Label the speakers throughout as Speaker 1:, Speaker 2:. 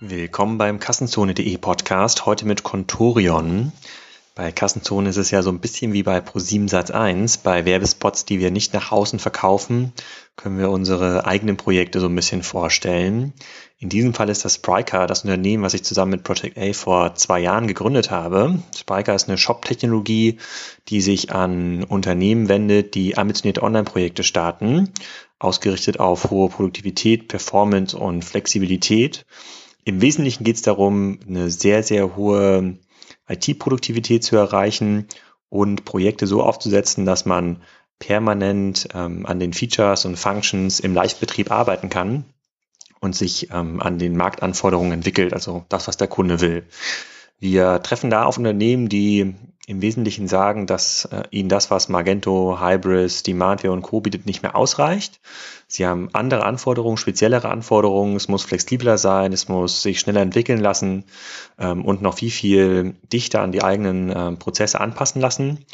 Speaker 1: Willkommen beim Kassenzone.de Podcast, heute mit Contorion. Bei Kassenzone ist es ja so ein bisschen wie bei Pro7 Satz 1. Bei Werbespots, die wir nicht nach außen verkaufen, können wir unsere eigenen Projekte so ein bisschen vorstellen. In diesem Fall ist das Spryker, das Unternehmen, was ich zusammen mit Project A vor zwei Jahren gegründet habe. Spryker ist eine Shop-Technologie, die sich an Unternehmen wendet, die ambitionierte Online-Projekte starten, ausgerichtet auf hohe Produktivität, Performance und Flexibilität. Im Wesentlichen geht es darum, eine sehr, sehr hohe IT-Produktivität zu erreichen und Projekte so aufzusetzen, dass man permanent ähm, an den Features und Functions im Live-Betrieb arbeiten kann und sich ähm, an den Marktanforderungen entwickelt, also das, was der Kunde will. Wir treffen da auf Unternehmen, die im Wesentlichen sagen, dass äh, ihnen das, was Magento, Hybris, Demandware und Co. bietet, nicht mehr ausreicht. Sie haben andere Anforderungen, speziellere Anforderungen. Es muss flexibler sein, es muss sich schneller entwickeln lassen ähm, und noch viel, viel dichter an die eigenen äh, Prozesse anpassen lassen.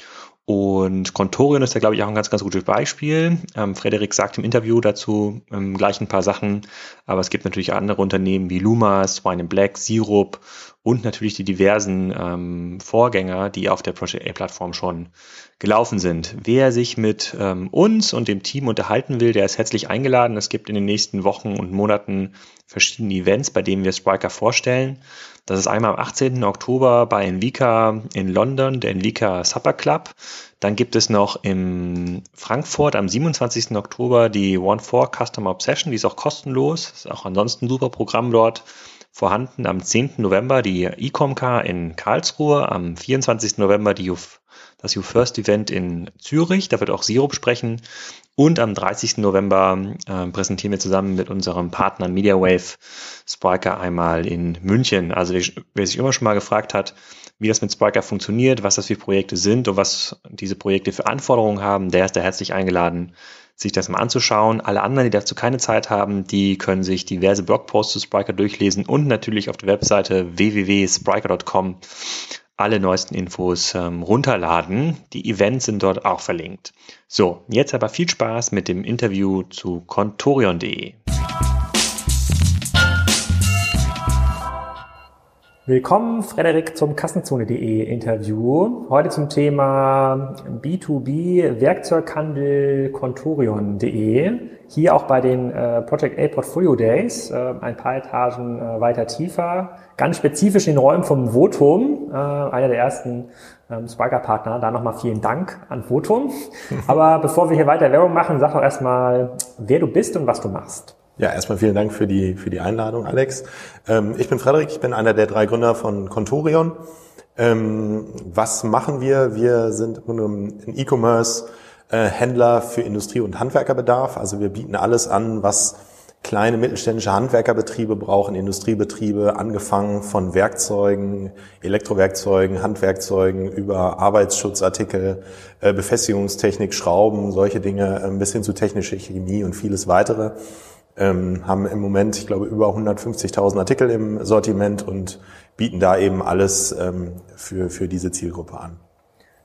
Speaker 1: Und Contorion ist da, glaube ich, auch ein ganz, ganz gutes Beispiel. Ähm, Frederik sagt im Interview dazu ähm, gleich ein paar Sachen, aber es gibt natürlich andere Unternehmen wie Luma, Swine Black, Sirup und natürlich die diversen ähm, Vorgänger, die auf der Project A-Plattform schon gelaufen sind. Wer sich mit ähm, uns und dem Team unterhalten will, der ist herzlich eingeladen. Es gibt in den nächsten Wochen und Monaten verschiedene Events, bei denen wir Spriker vorstellen. Das ist einmal am 18. Oktober bei Envika in London, der Envika Supper Club. Dann gibt es noch in Frankfurt am 27. Oktober die One4 Customer Obsession, die ist auch kostenlos. Ist auch ansonsten ein super Programm dort vorhanden. Am 10. November die Ecomcar in Karlsruhe, am 24. November die das YouFirst Event in Zürich, da wird auch Sirup sprechen. Und am 30. November äh, präsentieren wir zusammen mit unserem Partner MediaWave Spriker einmal in München. Also wer sich immer schon mal gefragt hat, wie das mit Spriker funktioniert, was das für Projekte sind und was diese Projekte für Anforderungen haben, der ist da herzlich eingeladen, sich das mal anzuschauen. Alle anderen, die dazu keine Zeit haben, die können sich diverse Blogposts zu Spriker durchlesen und natürlich auf der Webseite www.spriker.com alle neuesten Infos ähm, runterladen. Die Events sind dort auch verlinkt. So, jetzt aber viel Spaß mit dem Interview zu contorion.de.
Speaker 2: Willkommen, Frederik, zum Kassenzone.de Interview. Heute zum Thema B2B Werkzeughandel Contorion.de. Hier auch bei den äh, Project A Portfolio Days, äh, ein paar Etagen äh, weiter tiefer. Ganz spezifisch in den Räumen vom Votum, äh, einer der ersten ähm, Spriker-Partner. Da nochmal vielen Dank an Votum. Aber bevor wir hier weiter Werbung machen, sag doch erstmal, wer du bist und was du machst.
Speaker 3: Ja, erstmal vielen Dank für die, für die Einladung, Alex. Ähm, ich bin Frederik, ich bin einer der drei Gründer von Contorion. Ähm, was machen wir? Wir sind ein E-Commerce äh, für Industrie- und Handwerkerbedarf. Also wir bieten alles an, was kleine mittelständische Handwerkerbetriebe brauchen, Industriebetriebe, angefangen von Werkzeugen, Elektrowerkzeugen, Handwerkzeugen über Arbeitsschutzartikel, äh, Befestigungstechnik, Schrauben, solche Dinge, äh, bis hin zu technische Chemie und vieles weitere ähm, haben im Moment, ich glaube, über 150.000 Artikel im Sortiment und bieten da eben alles ähm, für, für diese Zielgruppe an.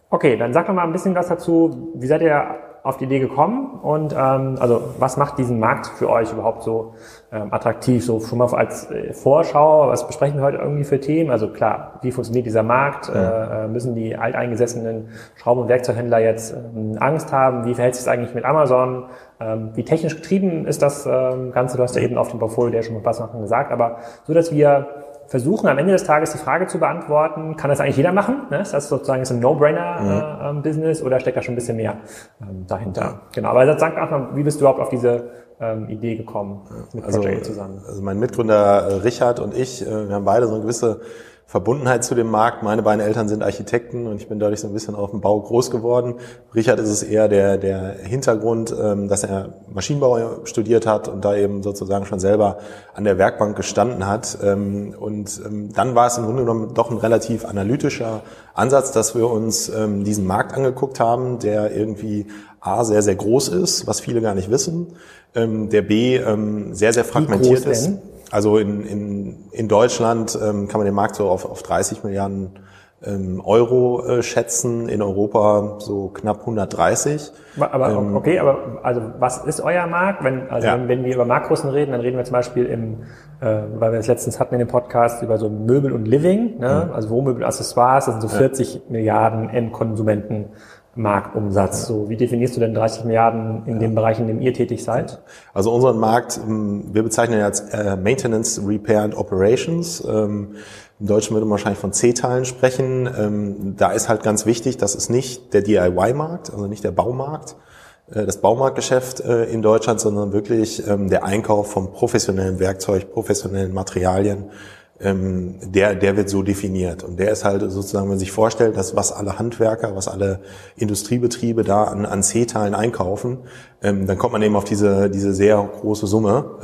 Speaker 2: Okay, dann sag doch mal ein bisschen was dazu. Wie seid ihr auf die Idee gekommen und ähm, also was macht diesen Markt für euch überhaupt so ähm, attraktiv? So schon mal als äh, Vorschau, was besprechen wir heute irgendwie für Themen? Also klar, wie funktioniert dieser Markt? Ja. Äh, müssen die alteingesessenen Schrauben- und Werkzeughändler jetzt ähm, Angst haben? Wie verhält sich es eigentlich mit Amazon? Ähm, wie technisch getrieben ist das ähm, Ganze? Du hast ja eben auf dem Portfolio der schon ein paar Sachen gesagt, aber so, dass wir versuchen am Ende des Tages die Frage zu beantworten, kann das eigentlich jeder machen? Ne? Ist das sozusagen ist ein No-Brainer-Business mhm. äh, oder steckt da schon ein bisschen mehr ähm, dahinter? Ja. Genau, aber sag einfach, wie bist du überhaupt auf diese ähm, Idee gekommen
Speaker 3: mit also, Project zusammen? Also mein Mitgründer äh, Richard und ich, äh, wir haben beide so eine gewisse Verbundenheit zu dem Markt. Meine beiden Eltern sind Architekten und ich bin dadurch so ein bisschen auf dem Bau groß geworden. Richard ist es eher der, der Hintergrund, ähm, dass er Maschinenbau studiert hat und da eben sozusagen schon selber an der Werkbank gestanden hat. Ähm, und ähm, dann war es im Grunde genommen doch ein relativ analytischer Ansatz, dass wir uns diesen Markt angeguckt haben, der irgendwie A, sehr, sehr groß ist, was viele gar nicht wissen, der B, sehr, sehr fragmentiert ist.
Speaker 2: Denn?
Speaker 3: Also in, in, in Deutschland ähm, kann man den Markt so auf, auf 30 Milliarden ähm, Euro äh, schätzen, in Europa so knapp 130.
Speaker 2: Aber ähm, okay, aber also was ist euer Markt? Wenn, also ja. wenn, wenn, wir über Marktgrößen reden, dann reden wir zum Beispiel im, äh, weil wir es letztens hatten in dem Podcast über so Möbel und Living, ne? Mhm. also Wohnmöbel, Accessoires, das sind so 40 ja. Milliarden Endkonsumenten. Marktumsatz. So, wie definierst du denn 30 Milliarden in ja. dem Bereich, in dem ihr tätig seid?
Speaker 3: Also unseren Markt, ähm, wir bezeichnen ja als äh, Maintenance, Repair and Operations. Ähm, im Deutschen würde man wahrscheinlich von C-Teilen sprechen. Ähm, da ist halt ganz wichtig, das ist nicht der DIY-Markt, also nicht der Baumarkt, äh, das Baumarktgeschäft äh, in Deutschland, sondern wirklich der Einkauf von professionellem Werkzeug, professionellen Materialien, ähm, der, der wird so definiert. Und der ist halt sozusagen, wenn man sich vorstellt, dass was alle Handwerker, was alle Industriebetriebe da an, an C-Teilen einkaufen, dann kommt man eben auf diese, diese sehr große Summe,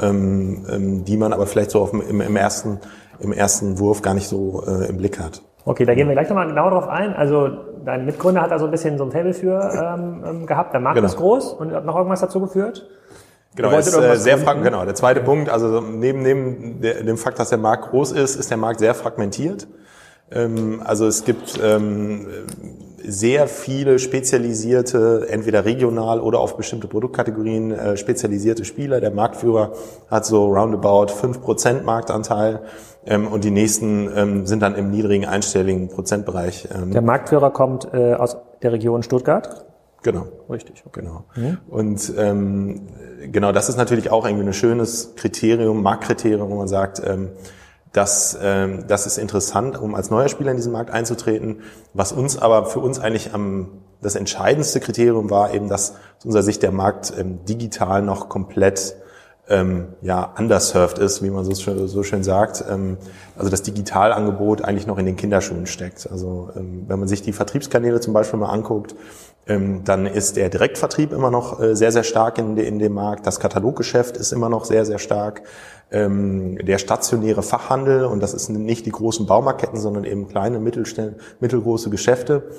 Speaker 3: die man aber vielleicht so auf, im, im ersten im ersten Wurf gar nicht so äh, im Blick hat.
Speaker 2: Okay, da gehen wir gleich nochmal genau drauf ein. Also dein Mitgründer hat da so ein bisschen so ein Fable für ähm, ähm, gehabt. Der Markt genau. ist groß und hat noch irgendwas dazu geführt?
Speaker 3: Genau, ist äh, sehr frag genau. Der zweite. Punkt, also neben, neben der, dem Fakt, dass der Markt groß ist, ist der Markt sehr fragmentiert. Ähm, also es gibt ähm, sehr viele spezialisierte, entweder regional oder auf bestimmte Produktkategorien äh, spezialisierte Spieler. Der Marktführer hat so roundabout 5% Marktanteil ähm, und die nächsten ähm, sind dann im niedrigen einstelligen Prozentbereich.
Speaker 2: Ähm. Der Marktführer kommt äh, aus der Region Stuttgart?
Speaker 3: Genau. Richtig. Okay. Genau. Mhm. Und ähm, genau, das ist natürlich auch irgendwie ein schönes Kriterium, Marktkriterium, wo man sagt, ähm, das, ähm, das ist interessant, um als neuer Spieler in diesen Markt einzutreten. Was uns aber für uns eigentlich am das entscheidendste Kriterium war eben, dass aus unserer Sicht der Markt ähm, digital noch komplett ähm, ja, underserved ist, wie man so schön, so schön sagt. Ähm, also das Digitalangebot eigentlich noch in den Kinderschuhen steckt. Also ähm, wenn man sich die Vertriebskanäle zum Beispiel mal anguckt, dann ist der Direktvertrieb immer noch äh, sehr, sehr stark in, dem Markt. Das Kataloggeschäft ist immer noch sehr, sehr stark ähm, der stationäre Fachhandel, und das ist nicht die großen Baumarktketten, sondern eben kleine, mittelgroße Geschäfte, ähm,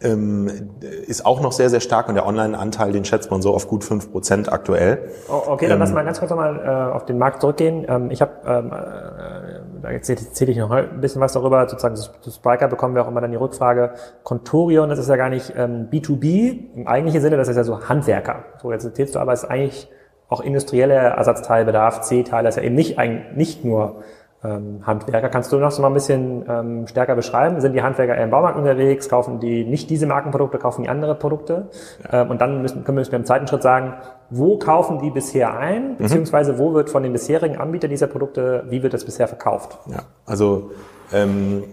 Speaker 3: ist auch noch sehr, sehr stark und der Online-Anteil, den schätzt man so auf gut fünf Prozent aktuell.
Speaker 2: Oh, okay, dann ähm, lass mal ganz kurz nochmal äh, auf den Markt zurückgehen. Ähm, ich habe, ähm, äh, da erzähle ich noch ein bisschen was darüber, sozusagen zu Spiker bekommen wir auch immer dann die Rückfrage, Contorion, das ist ja gar nicht ähm, B2B im eigentlichen Sinne, das ist ja so Handwerker. So, jetzt erzählst du aber, es ist eigentlich auch industrielle Ersatzteilbedarf, C-Teile, ist ja eben nicht, nicht nur ähm, Handwerker. Kannst du noch so mal ein bisschen ähm, stärker beschreiben? Sind die Handwerker eher im Baumarkt unterwegs? Kaufen die nicht diese Markenprodukte, kaufen die andere Produkte? Ja. Ähm, und dann müssen, können wir im zweiten Schritt sagen, wo kaufen die bisher ein? Mhm. Beziehungsweise wo wird von den bisherigen Anbietern dieser Produkte, wie wird das bisher verkauft?
Speaker 3: Ja, also ähm,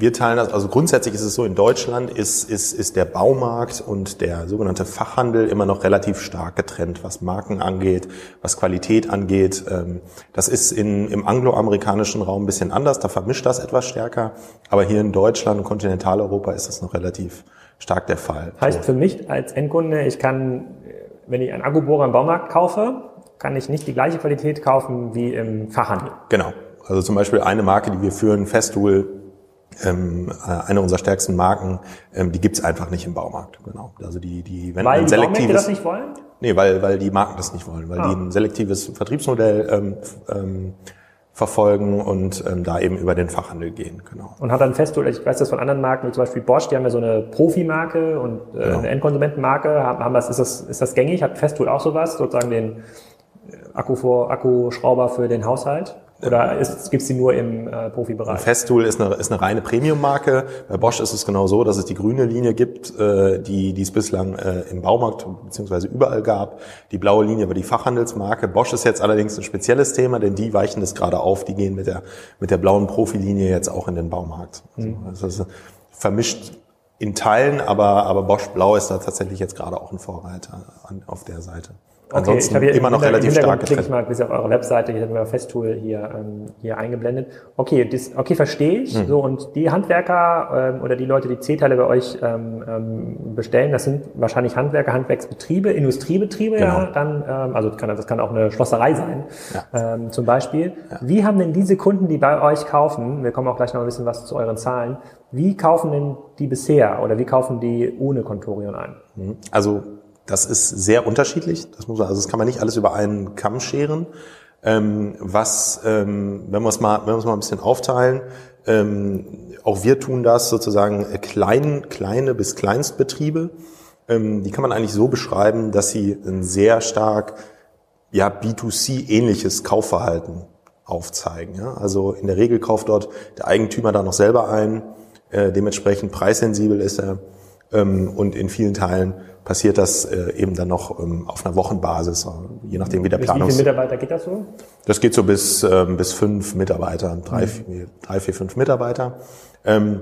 Speaker 3: wir teilen das, also grundsätzlich ist es so, in Deutschland ist, ist, ist der Baumarkt und der sogenannte Fachhandel immer noch relativ stark getrennt, was Marken angeht, was Qualität angeht. Ähm, das ist in, im angloamerikanischen Raum ein bisschen anders, da vermischt das etwas stärker. Aber hier in Deutschland und Kontinentaleuropa ist das noch relativ stark der Fall.
Speaker 2: Heißt für mich als Endkunde, ich kann, wenn ich einen Akkubohrer im Baumarkt kaufe, kann ich nicht die gleiche Qualität kaufen wie im Fachhandel.
Speaker 3: Genau. Also zum Beispiel eine Marke, die wir führen, Festool, ähm, äh, eine unserer stärksten Marken, ähm, die gibt's einfach nicht im Baumarkt. Genau. Also die, die
Speaker 2: wenn weil ein selektives, die das nicht wollen?
Speaker 3: Nee, weil, weil die Marken das nicht wollen, weil ah. die ein selektives Vertriebsmodell ähm, ähm, verfolgen und ähm, da eben über den Fachhandel gehen. Genau.
Speaker 2: Und hat dann Festool, ich weiß das von anderen Marken, wie zum Beispiel Bosch, die haben ja so eine Profimarke und äh, genau. eine Endkonsumentenmarke. Haben, haben das, ist, das, ist das gängig? Hat Festool auch sowas, sozusagen den Akku vor, Akkuschrauber für den Haushalt? Oder gibt es die nur im äh, Profibereich?
Speaker 3: Festool ist eine, ist eine reine Premium-Marke. Bei Bosch ist es genau so, dass es die grüne Linie gibt, äh, die, die es bislang äh, im Baumarkt beziehungsweise überall gab. Die blaue Linie war die Fachhandelsmarke. Bosch ist jetzt allerdings ein spezielles Thema, denn die weichen das gerade auf. Die gehen mit der, mit der blauen Profilinie jetzt auch in den Baumarkt. Also, mhm. das ist vermischt in Teilen, aber, aber Bosch Blau ist da tatsächlich jetzt gerade auch ein Vorreiter an, auf der Seite.
Speaker 2: Ansonsten okay, ich immer noch relativ stark getrennt. ich mal bis auf eure Webseite, hier haben wir Festool hier, ähm, hier eingeblendet. Okay, das, okay, verstehe ich. Mhm. So, und die Handwerker ähm, oder die Leute, die C-Teile bei euch ähm, ähm, bestellen, das sind wahrscheinlich Handwerker, Handwerksbetriebe, Industriebetriebe, genau. ja, dann, ähm, also kann, das kann auch eine Schlosserei sein, ja. ähm, zum Beispiel. Ja. Wie haben denn diese Kunden, die bei euch kaufen, wir kommen auch gleich noch ein bisschen was zu euren Zahlen, wie kaufen denn die bisher oder wie kaufen die ohne Contorion ein?
Speaker 3: Also das ist sehr unterschiedlich. Das muss man, also das kann man nicht alles über einen Kamm scheren. Ähm, was, ähm, wenn wir es mal, wenn wir es mal ein bisschen aufteilen, Ähm, auch wir tun das sozusagen äh, klein, kleine bis Kleinstbetriebe. Ähm, die kann man eigentlich so beschreiben, dass sie ein sehr stark ja, B2C-ähnliches Kaufverhalten aufzeigen. Ja? Also in der Regel kauft dort der Eigentümer da noch selber ein, äh, dementsprechend preissensibel ist er ähm, und in vielen Teilen passiert das äh, eben dann noch ähm, auf einer Wochenbasis, je nachdem wie der Planung.
Speaker 2: Wie viele Mitarbeiter geht das so?
Speaker 3: Das geht so bis ähm, bis fünf Mitarbeiter, drei, mhm. vier, drei, vier, fünf Mitarbeiter. Ähm,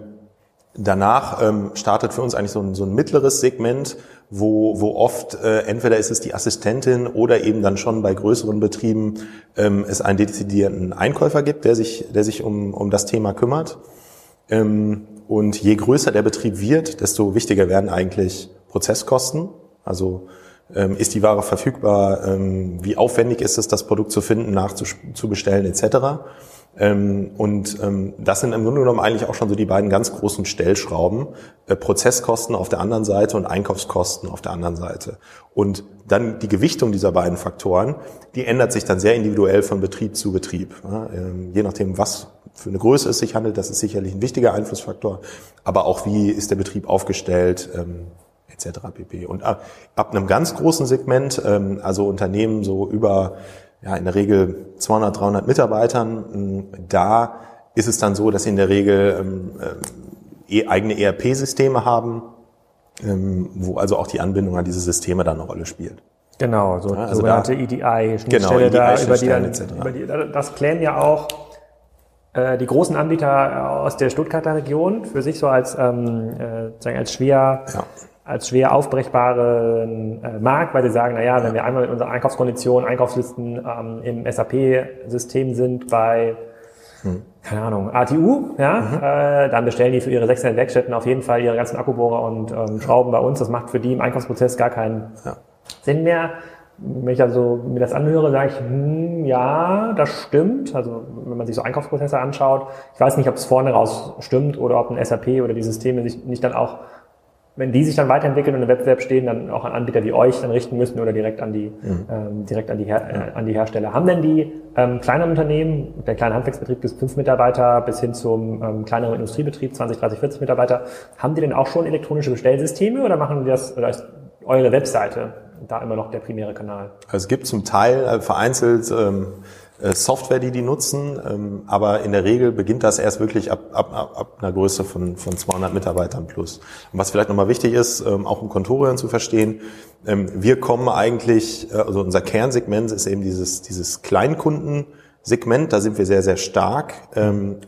Speaker 3: danach ähm, startet für uns eigentlich so ein, so ein mittleres Segment, wo, wo oft äh, entweder ist es die Assistentin oder eben dann schon bei größeren Betrieben ähm, es einen dezidierten Einkäufer gibt, der sich, der sich um, um das Thema kümmert. Ähm, und je größer der Betrieb wird, desto wichtiger werden eigentlich Prozesskosten. Also ähm, ist die Ware verfügbar? Ähm, wie aufwendig ist es, das Produkt zu finden, nachzubestellen etc. Ähm, und ähm, das sind im Grunde genommen eigentlich auch schon so die beiden ganz großen Stellschrauben. Äh, Prozesskosten auf der anderen Seite und Einkaufskosten auf der anderen Seite. Und dann die Gewichtung dieser beiden Faktoren, die ändert sich dann sehr individuell von Betrieb zu Betrieb. Ähm, je nachdem, was für eine Größe es sich handelt, das ist sicherlich ein wichtiger Einflussfaktor. Aber auch wie ist der Betrieb aufgestellt, etc. pp. Und ab, ab einem ganz großen Segment, also Unternehmen so über ja, in der Regel 200, 300 Mitarbeitern. Ähm, da ist es dann so, dass sie in der Regel ähm, äh, eigene ERP-Systeme haben, ähm, wo also auch die Anbindung an diese Systeme dann eine Rolle spielt.
Speaker 2: Genau, so ja, also sogenannte EDI-Schnittstelle genau, EDI da, über die, dann, über die, das klären ja auch äh, die großen Anbieter aus der Stuttgarter Region für sich so als, ähm, äh, als schwer ja als schwer aufbrechbaren äh, Markt, weil sie sagen, na ja, wenn wir einmal mit unserer Einkaufskondition, Einkaufslisten ähm, im SAP-System sind bei, hm. keine Ahnung, ATU, ja, mhm. äh, dann bestellen die für ihre 600 Werkstätten auf jeden Fall ihre ganzen Akkubohrer und ähm, Schrauben bei uns. Das macht für die im Einkaufsprozess gar keinen ja. Sinn mehr. Wenn ich also mir das anhöre, sage ich, hm, ja, das stimmt. Also wenn man sich so Einkaufsprozesse anschaut, ich weiß nicht, ob es vorne raus stimmt oder ob ein SAP oder die Systeme sich nicht dann auch wenn die sich dann weiterentwickeln und im Wettbewerb stehen, dann auch an Anbieter wie euch dann richten müssen oder direkt an die, mhm. ähm, direkt an die, Her äh, an die Hersteller. Haben denn die ähm, kleineren Unternehmen, der kleine Handwerksbetrieb bis fünf Mitarbeiter bis hin zum ähm, kleineren Industriebetrieb, 20, 30, 40 Mitarbeiter, haben die denn auch schon elektronische Bestellsysteme oder machen die das, oder ist eure Webseite da immer noch der primäre Kanal?
Speaker 3: Also es gibt zum Teil äh, vereinzelt ähm, äh, Software, die die nutzen, ähm, aber in der Regel beginnt das erst wirklich ab, ab, ab einer Größe von, von 200 Mitarbeitern plus. Und was vielleicht nochmal wichtig ist, ähm, auch um Kontorion zu verstehen, ähm, wir kommen eigentlich, äh, also unser Kernsegment ist eben dieses, dieses Kleinkundensegment, da sind wir sehr, sehr stark,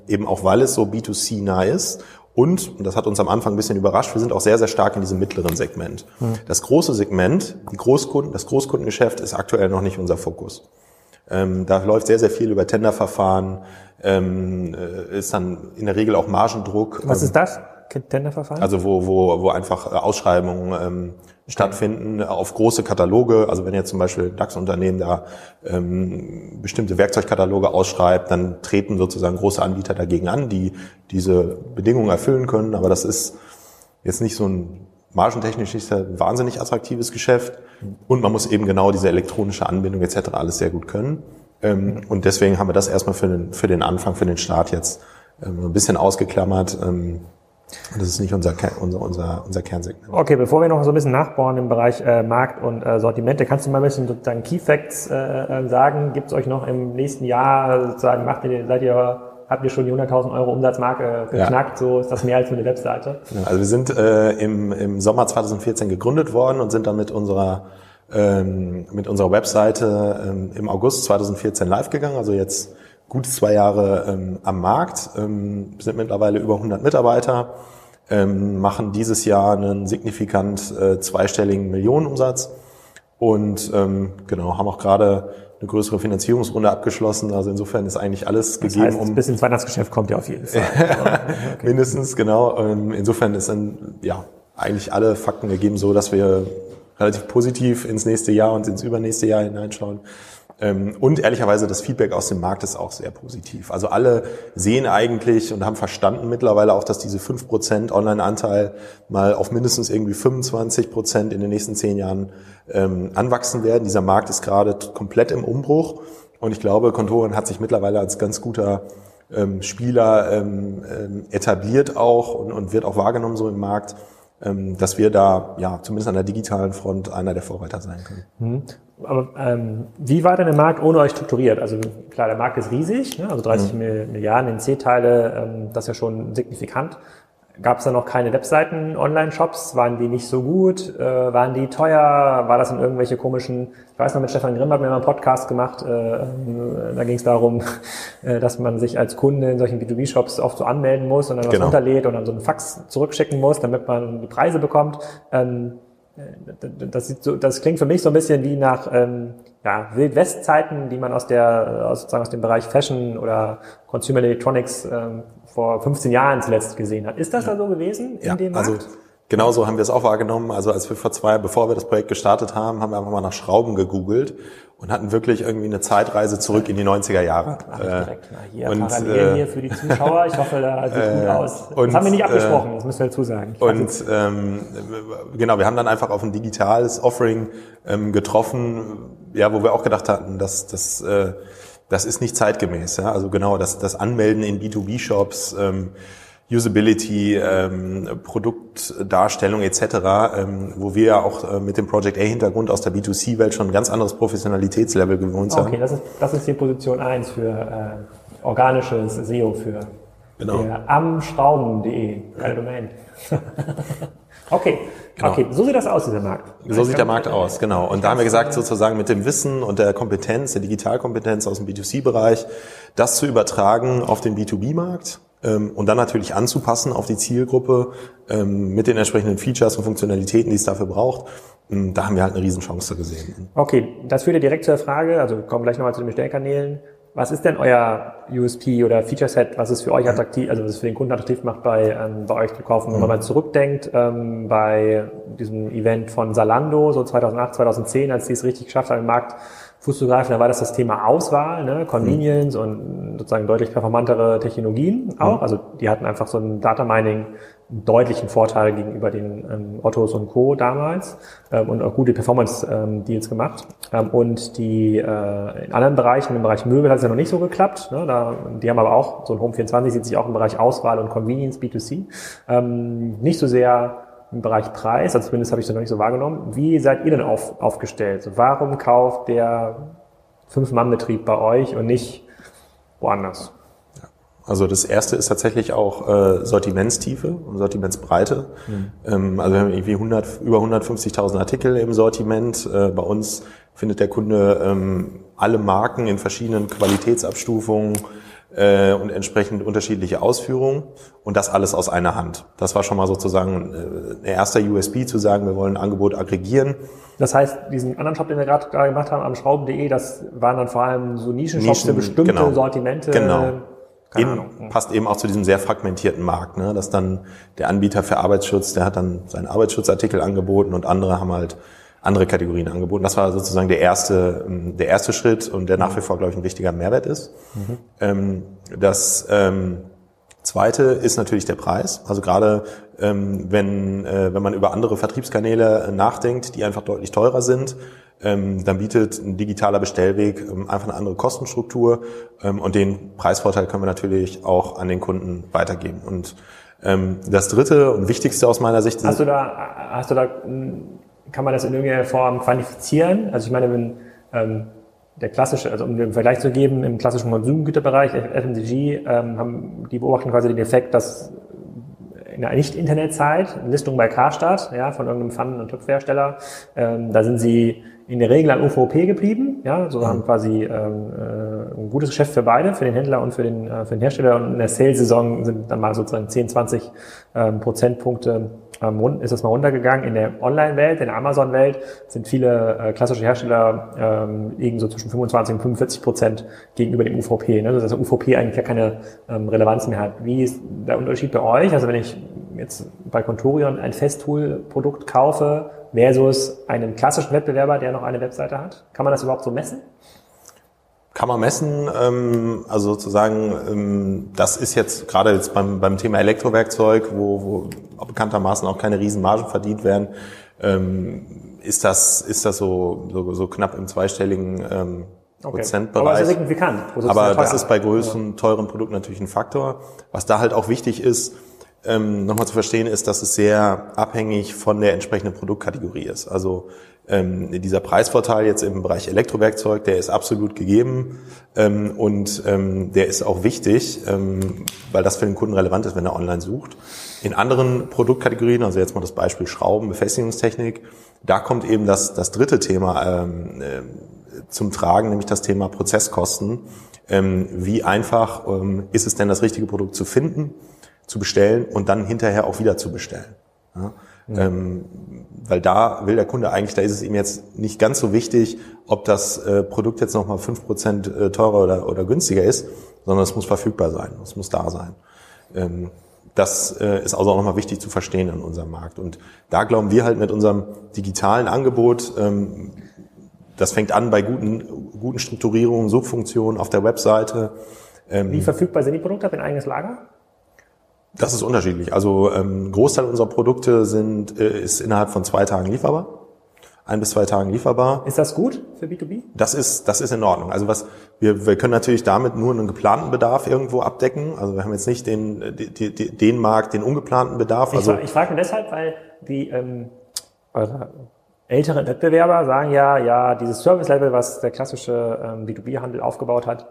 Speaker 3: eben auch weil es so B2C nah ist und, und das hat uns am Anfang ein bisschen überrascht, wir sind auch sehr, sehr stark in diesem mittleren Segment. Hm. Das große Segment, die Großkunden, das Großkundengeschäft ist aktuell noch nicht unser Fokus. Ähm, da läuft sehr, sehr viel über Tenderverfahren, ähm, äh, ist dann in der Regel auch Margendruck.
Speaker 2: Was ist das? Tenderverfahren?
Speaker 3: Also wo, wo, wo einfach äh, Ausschreibungen ähm, stattfinden auf große Kataloge. Also wenn jetzt zum Beispiel DAX-Unternehmen da ähm, bestimmte Werkzeugkataloge ausschreibt, dann treten sozusagen große Anbieter dagegen an, die diese Bedingungen erfüllen können. Aber das ist jetzt nicht so ein margentechnisch ist ein wahnsinnig attraktives Geschäft und man muss eben genau diese elektronische Anbindung etc. alles sehr gut können. Ähm, und deswegen haben wir das erstmal für den, für den Anfang, für den Start jetzt ähm, ein bisschen ausgeklammert. Ähm, das ist nicht unser, unser, unser, unser Kernsegment.
Speaker 2: Okay, bevor wir noch so ein bisschen nachbauen im Bereich äh, Markt und äh, Sortimente, kannst du mal ein bisschen sozusagen Key Facts äh, äh sagen? Gibt es euch noch im nächsten Jahr sozusagen, macht ihr, seid ihr habt ihr schon die 100.000 Euro Umsatzmarke geknackt, ja. so ist das mehr als nur eine Webseite.
Speaker 3: Also wir sind äh, im, im Sommer 2014 gegründet worden und sind dann mit unserer ähm, mit unserer Webseite ähm, im August 2014 live gegangen, also jetzt gut zwei Jahre ähm, am Markt, ähm, sind mittlerweile über 100 Mitarbeiter, ähm, machen dieses Jahr einen signifikant äh, zweistelligen Millionenumsatz. Und ähm, genau haben auch gerade eine größere Finanzierungsrunde abgeschlossen. Also insofern ist eigentlich alles das gegeben.
Speaker 2: Heißt, um bisschen ins Weihnachtsgeschäft kommt ja auf jeden Fall.
Speaker 3: okay. Mindestens, genau. Ähm, insofern ist dann, ja, eigentlich alle Fakten gegeben so, dass wir relativ positiv ins nächste Jahr und ins übernächste Jahr hineinschauen. Ähm, und ehrlicherweise das Feedback aus dem Markt ist auch sehr positiv. Also alle sehen eigentlich und haben verstanden mittlerweile auch, dass diese 5% Online-Anteil mal auf mindestens irgendwie 25% in den nächsten zehn Jahren ähm, anwachsen werden. Dieser Markt ist gerade komplett im Umbruch und ich glaube, Kontoren hat sich mittlerweile als ganz guter ähm, Spieler etabliert auch und, wird auch wahrgenommen so im Markt, dass wir da ja zumindest an der digitalen Front einer der Vorreiter sein können.
Speaker 2: Mhm. Aber ähm, wie war denn der Markt ohne euch strukturiert? Also klar, der Markt ist riesig, ne? also 30 mhm. Milliarden in C-Teile, ähm, das ist ja schon signifikant. Gab es da noch keine Webseiten, Online-Shops? Waren die nicht so gut? Äh, waren die teuer? War das in irgendwelche komischen, ich weiß noch, mit Stefan Grimm hat mir mal einen Podcast gemacht, äh, äh da ging es darum, äh, dass man sich als Kunde in solchen B2B-Shops oft so anmelden muss und dann was genau. runterlädt und dann so einen Fax zurückschicken muss, damit man die Preise bekommt. Ähm, das, sieht so, das klingt für mich so ein bisschen wie nach ähm, ja, Wildwest-Zeiten, die man aus der aus, sozusagen aus dem Bereich Fashion oder Consumer Electronics ähm, vor 15 Jahren zuletzt gesehen hat. Ist das da so gewesen
Speaker 3: in ja, dem Markt? Also Genauso haben wir es auch wahrgenommen. Also als wir vor zwei, bevor wir das Projekt gestartet haben, haben wir einfach mal nach Schrauben gegoogelt und hatten wirklich irgendwie eine Zeitreise zurück in die 90er Jahre.
Speaker 2: Mach ich direkt mal hier und, parallel äh, hier für die Zuschauer. Ich hoffe, da sieht äh, gut aus. Das und, haben wir nicht abgesprochen, äh, das müssen wir dazu sagen.
Speaker 3: Ich und ähm, genau, wir haben dann einfach auf ein digitales Offering ähm, getroffen, ja, wo wir auch gedacht hatten, dass das äh, das ist nicht zeitgemäß. Ja? Also genau, das, das Anmelden in B2B-Shops, ähm, Usability, ähm, Produktdarstellung etc., ähm, wo wir ja auch äh, mit dem Project A-Hintergrund aus der B2C-Welt schon ein ganz anderes Professionalitätslevel gewohnt
Speaker 2: sind. Okay, das ist, das ist die Position 1 für äh, organisches SEO für genau. amschrauben.de. Geile Domain. okay, genau. okay, so sieht das aus, dieser Markt.
Speaker 3: So sieht der Markt aus, genau. Und da haben wir gesagt, sozusagen mit dem Wissen und der Kompetenz, der Digitalkompetenz aus dem B2C-Bereich, das zu übertragen auf den B2B-Markt ähm, und dann natürlich anzupassen auf die Zielgruppe ähm, mit den entsprechenden Features und Funktionalitäten, die es dafür braucht. Ähm, da haben wir halt eine Riesenchance gesehen.
Speaker 2: Okay, das führt ja direkt zur Frage, also wir kommen gleich nochmal zu den Bestellkanälen. Was ist denn euer USP oder Feature Set, was es für euch attraktiv, also was es für den Kunden attraktiv macht, bei, ähm, bei euch zu kaufen? Wenn man mhm. mal zurückdenkt, ähm, bei diesem Event von Salando, so 2008, 2010, als die es richtig geschafft haben, im Markt Fuß zu greifen, da war das das Thema Auswahl, ne? Convenience mhm. und sozusagen deutlich performantere Technologien auch. Mhm. Also die hatten einfach so ein Data Mining deutlichen Vorteil gegenüber den ähm, Ottos und Co. damals ähm, und auch gute Performance-Deals ähm, gemacht. Ähm, und die äh, in anderen Bereichen, im Bereich Möbel hat es ja noch nicht so geklappt. Ne? Da, die haben aber auch, so ein Home 24 sieht sich auch im Bereich Auswahl und Convenience B2C. Ähm, nicht so sehr im Bereich Preis, also zumindest habe ich das noch nicht so wahrgenommen. Wie seid ihr denn auf, aufgestellt? Warum kauft der Fünf-Mann-Betrieb bei euch und nicht woanders?
Speaker 3: Also das erste ist tatsächlich auch äh, Sortimentstiefe und Sortimentsbreite. Mhm. Ähm, also wir haben irgendwie 100, über 150.000 Artikel im Sortiment. Äh, bei uns findet der Kunde ähm, alle Marken in verschiedenen Qualitätsabstufungen äh, und entsprechend unterschiedliche Ausführungen und das alles aus einer Hand. Das war schon mal sozusagen äh, ein erster USB zu sagen, wir wollen ein Angebot aggregieren.
Speaker 2: Das heißt, diesen anderen Shop, den wir gerade gemacht haben, am schrauben.de, das waren dann vor allem so Nischenshops Nischen, für bestimmte genau. Sortimente.
Speaker 3: Genau. Eben, passt eben auch zu diesem sehr fragmentierten Markt, ne? dass dann der Anbieter für Arbeitsschutz, der hat dann seinen Arbeitsschutzartikel angeboten und andere haben halt andere Kategorien angeboten. Das war sozusagen der erste, ähm, der erste Schritt und der nach wie vor, glaube ich, ein wichtiger Mehrwert ist. Mhm. Ähm, das ähm, zweite ist natürlich der Preis. Also gerade wenn, äh, wenn man über andere Vertriebskanäle nachdenkt, die einfach deutlich teurer sind, dann bietet ein digitaler Bestellweg einfach eine andere Kostenstruktur und den Preisvorteil können wir natürlich auch an den Kunden weitergeben. Und das dritte und wichtigste aus meiner Sicht.
Speaker 2: Hast du da, hast du da kann man das in irgendeiner Form quantifizieren? Also ich meine, wenn ähm, der klassische, also um den Vergleich zu geben, im klassischen Konsumgüterbereich, FMCG, ähm, haben, die beobachten quasi den Effekt, dass in der Nicht-Internet-Zeit, Listung bei Karstadt, ja, von irgendeinem Pfannen- und Töpfhersteller, ähm, da sind sie in der Regel an UVP geblieben, ja, so haben quasi ähm, äh, ein gutes Geschäft für beide, für den Händler und für den, äh, für den Hersteller und in der Sales-Saison sind dann mal sozusagen 10, 20 ähm, Prozentpunkte ähm, ist das mal runtergegangen. In der Online-Welt, in der Amazon-Welt sind viele äh, klassische Hersteller ähm, liegen so zwischen 25 und 45 Prozent gegenüber dem UVP. Ne? Das heißt, der UVP eigentlich ja keine ähm, Relevanz mehr hat. Wie ist der Unterschied bei euch? Also wenn ich jetzt bei Contorion ein Festool-Produkt kaufe versus einen klassischen Wettbewerber, der noch eine Webseite hat, kann man das überhaupt so messen?
Speaker 3: Kann man messen, ähm, also sozusagen, ähm, das ist jetzt gerade jetzt beim, beim Thema Elektrowerkzeug, wo, wo bekanntermaßen auch keine Riesenmargen verdient werden, ähm, ist das, ist das so, so, so knapp im zweistelligen ähm,
Speaker 2: Okay.
Speaker 3: Prozentbereich.
Speaker 2: Aber ist ja signifikant.
Speaker 3: Aber das ist bei größeren, teuren Produkten natürlich ein Faktor. Was da halt auch wichtig ist, ähm, nochmal zu verstehen, ist, dass es sehr abhängig von der entsprechenden Produktkategorie ist. Also ähm, dieser Preisvorteil jetzt im Bereich Elektrowerkzeug, der ist absolut gegeben ähm, und ähm, der ist auch wichtig, ähm, weil das für den Kunden relevant ist, wenn er online sucht. In anderen Produktkategorien, also jetzt mal das Beispiel Schrauben, Befestigungstechnik, da kommt eben das, das dritte Thema ähm, äh, zum Tragen, nämlich das Thema Prozesskosten. Ähm, wie einfach ähm, ist es denn, das richtige Produkt zu finden, zu bestellen und dann hinterher auch wieder zu bestellen? Ja? Ähm, weil da will der Kunde eigentlich, da ist es ihm jetzt nicht ganz so wichtig, ob das äh, Produkt jetzt nochmal fünf Prozent äh, teurer oder, oder günstiger ist, sondern es muss verfügbar sein, es muss da sein. Ähm, das äh, ist also auch nochmal wichtig zu verstehen in unserem Markt. Und da glauben wir halt mit unserem digitalen Angebot, ähm, das fängt an bei guten, guten Strukturierungen, Subfunktionen auf der Webseite. Ähm,
Speaker 2: Wie verfügbar sind die Produkte? Habt ihr ein eigenes Lager?
Speaker 3: Das ist unterschiedlich. Also ähm, Großteil unserer Produkte sind, äh, ist innerhalb von zwei Tagen lieferbar. Ein bis zwei Tagen lieferbar.
Speaker 2: Ist das gut für B2B?
Speaker 3: Das ist, das ist in Ordnung. Also was, wir, wir können natürlich damit nur einen geplanten Bedarf irgendwo abdecken. Also wir haben jetzt nicht den, die, die, den Markt, den ungeplanten Bedarf. Also
Speaker 2: ich, ich frage nur deshalb, weil die ähm, eure älteren Wettbewerber sagen ja, ja, dieses Service-Level, was der klassische ähm, B2B-Handel aufgebaut hat,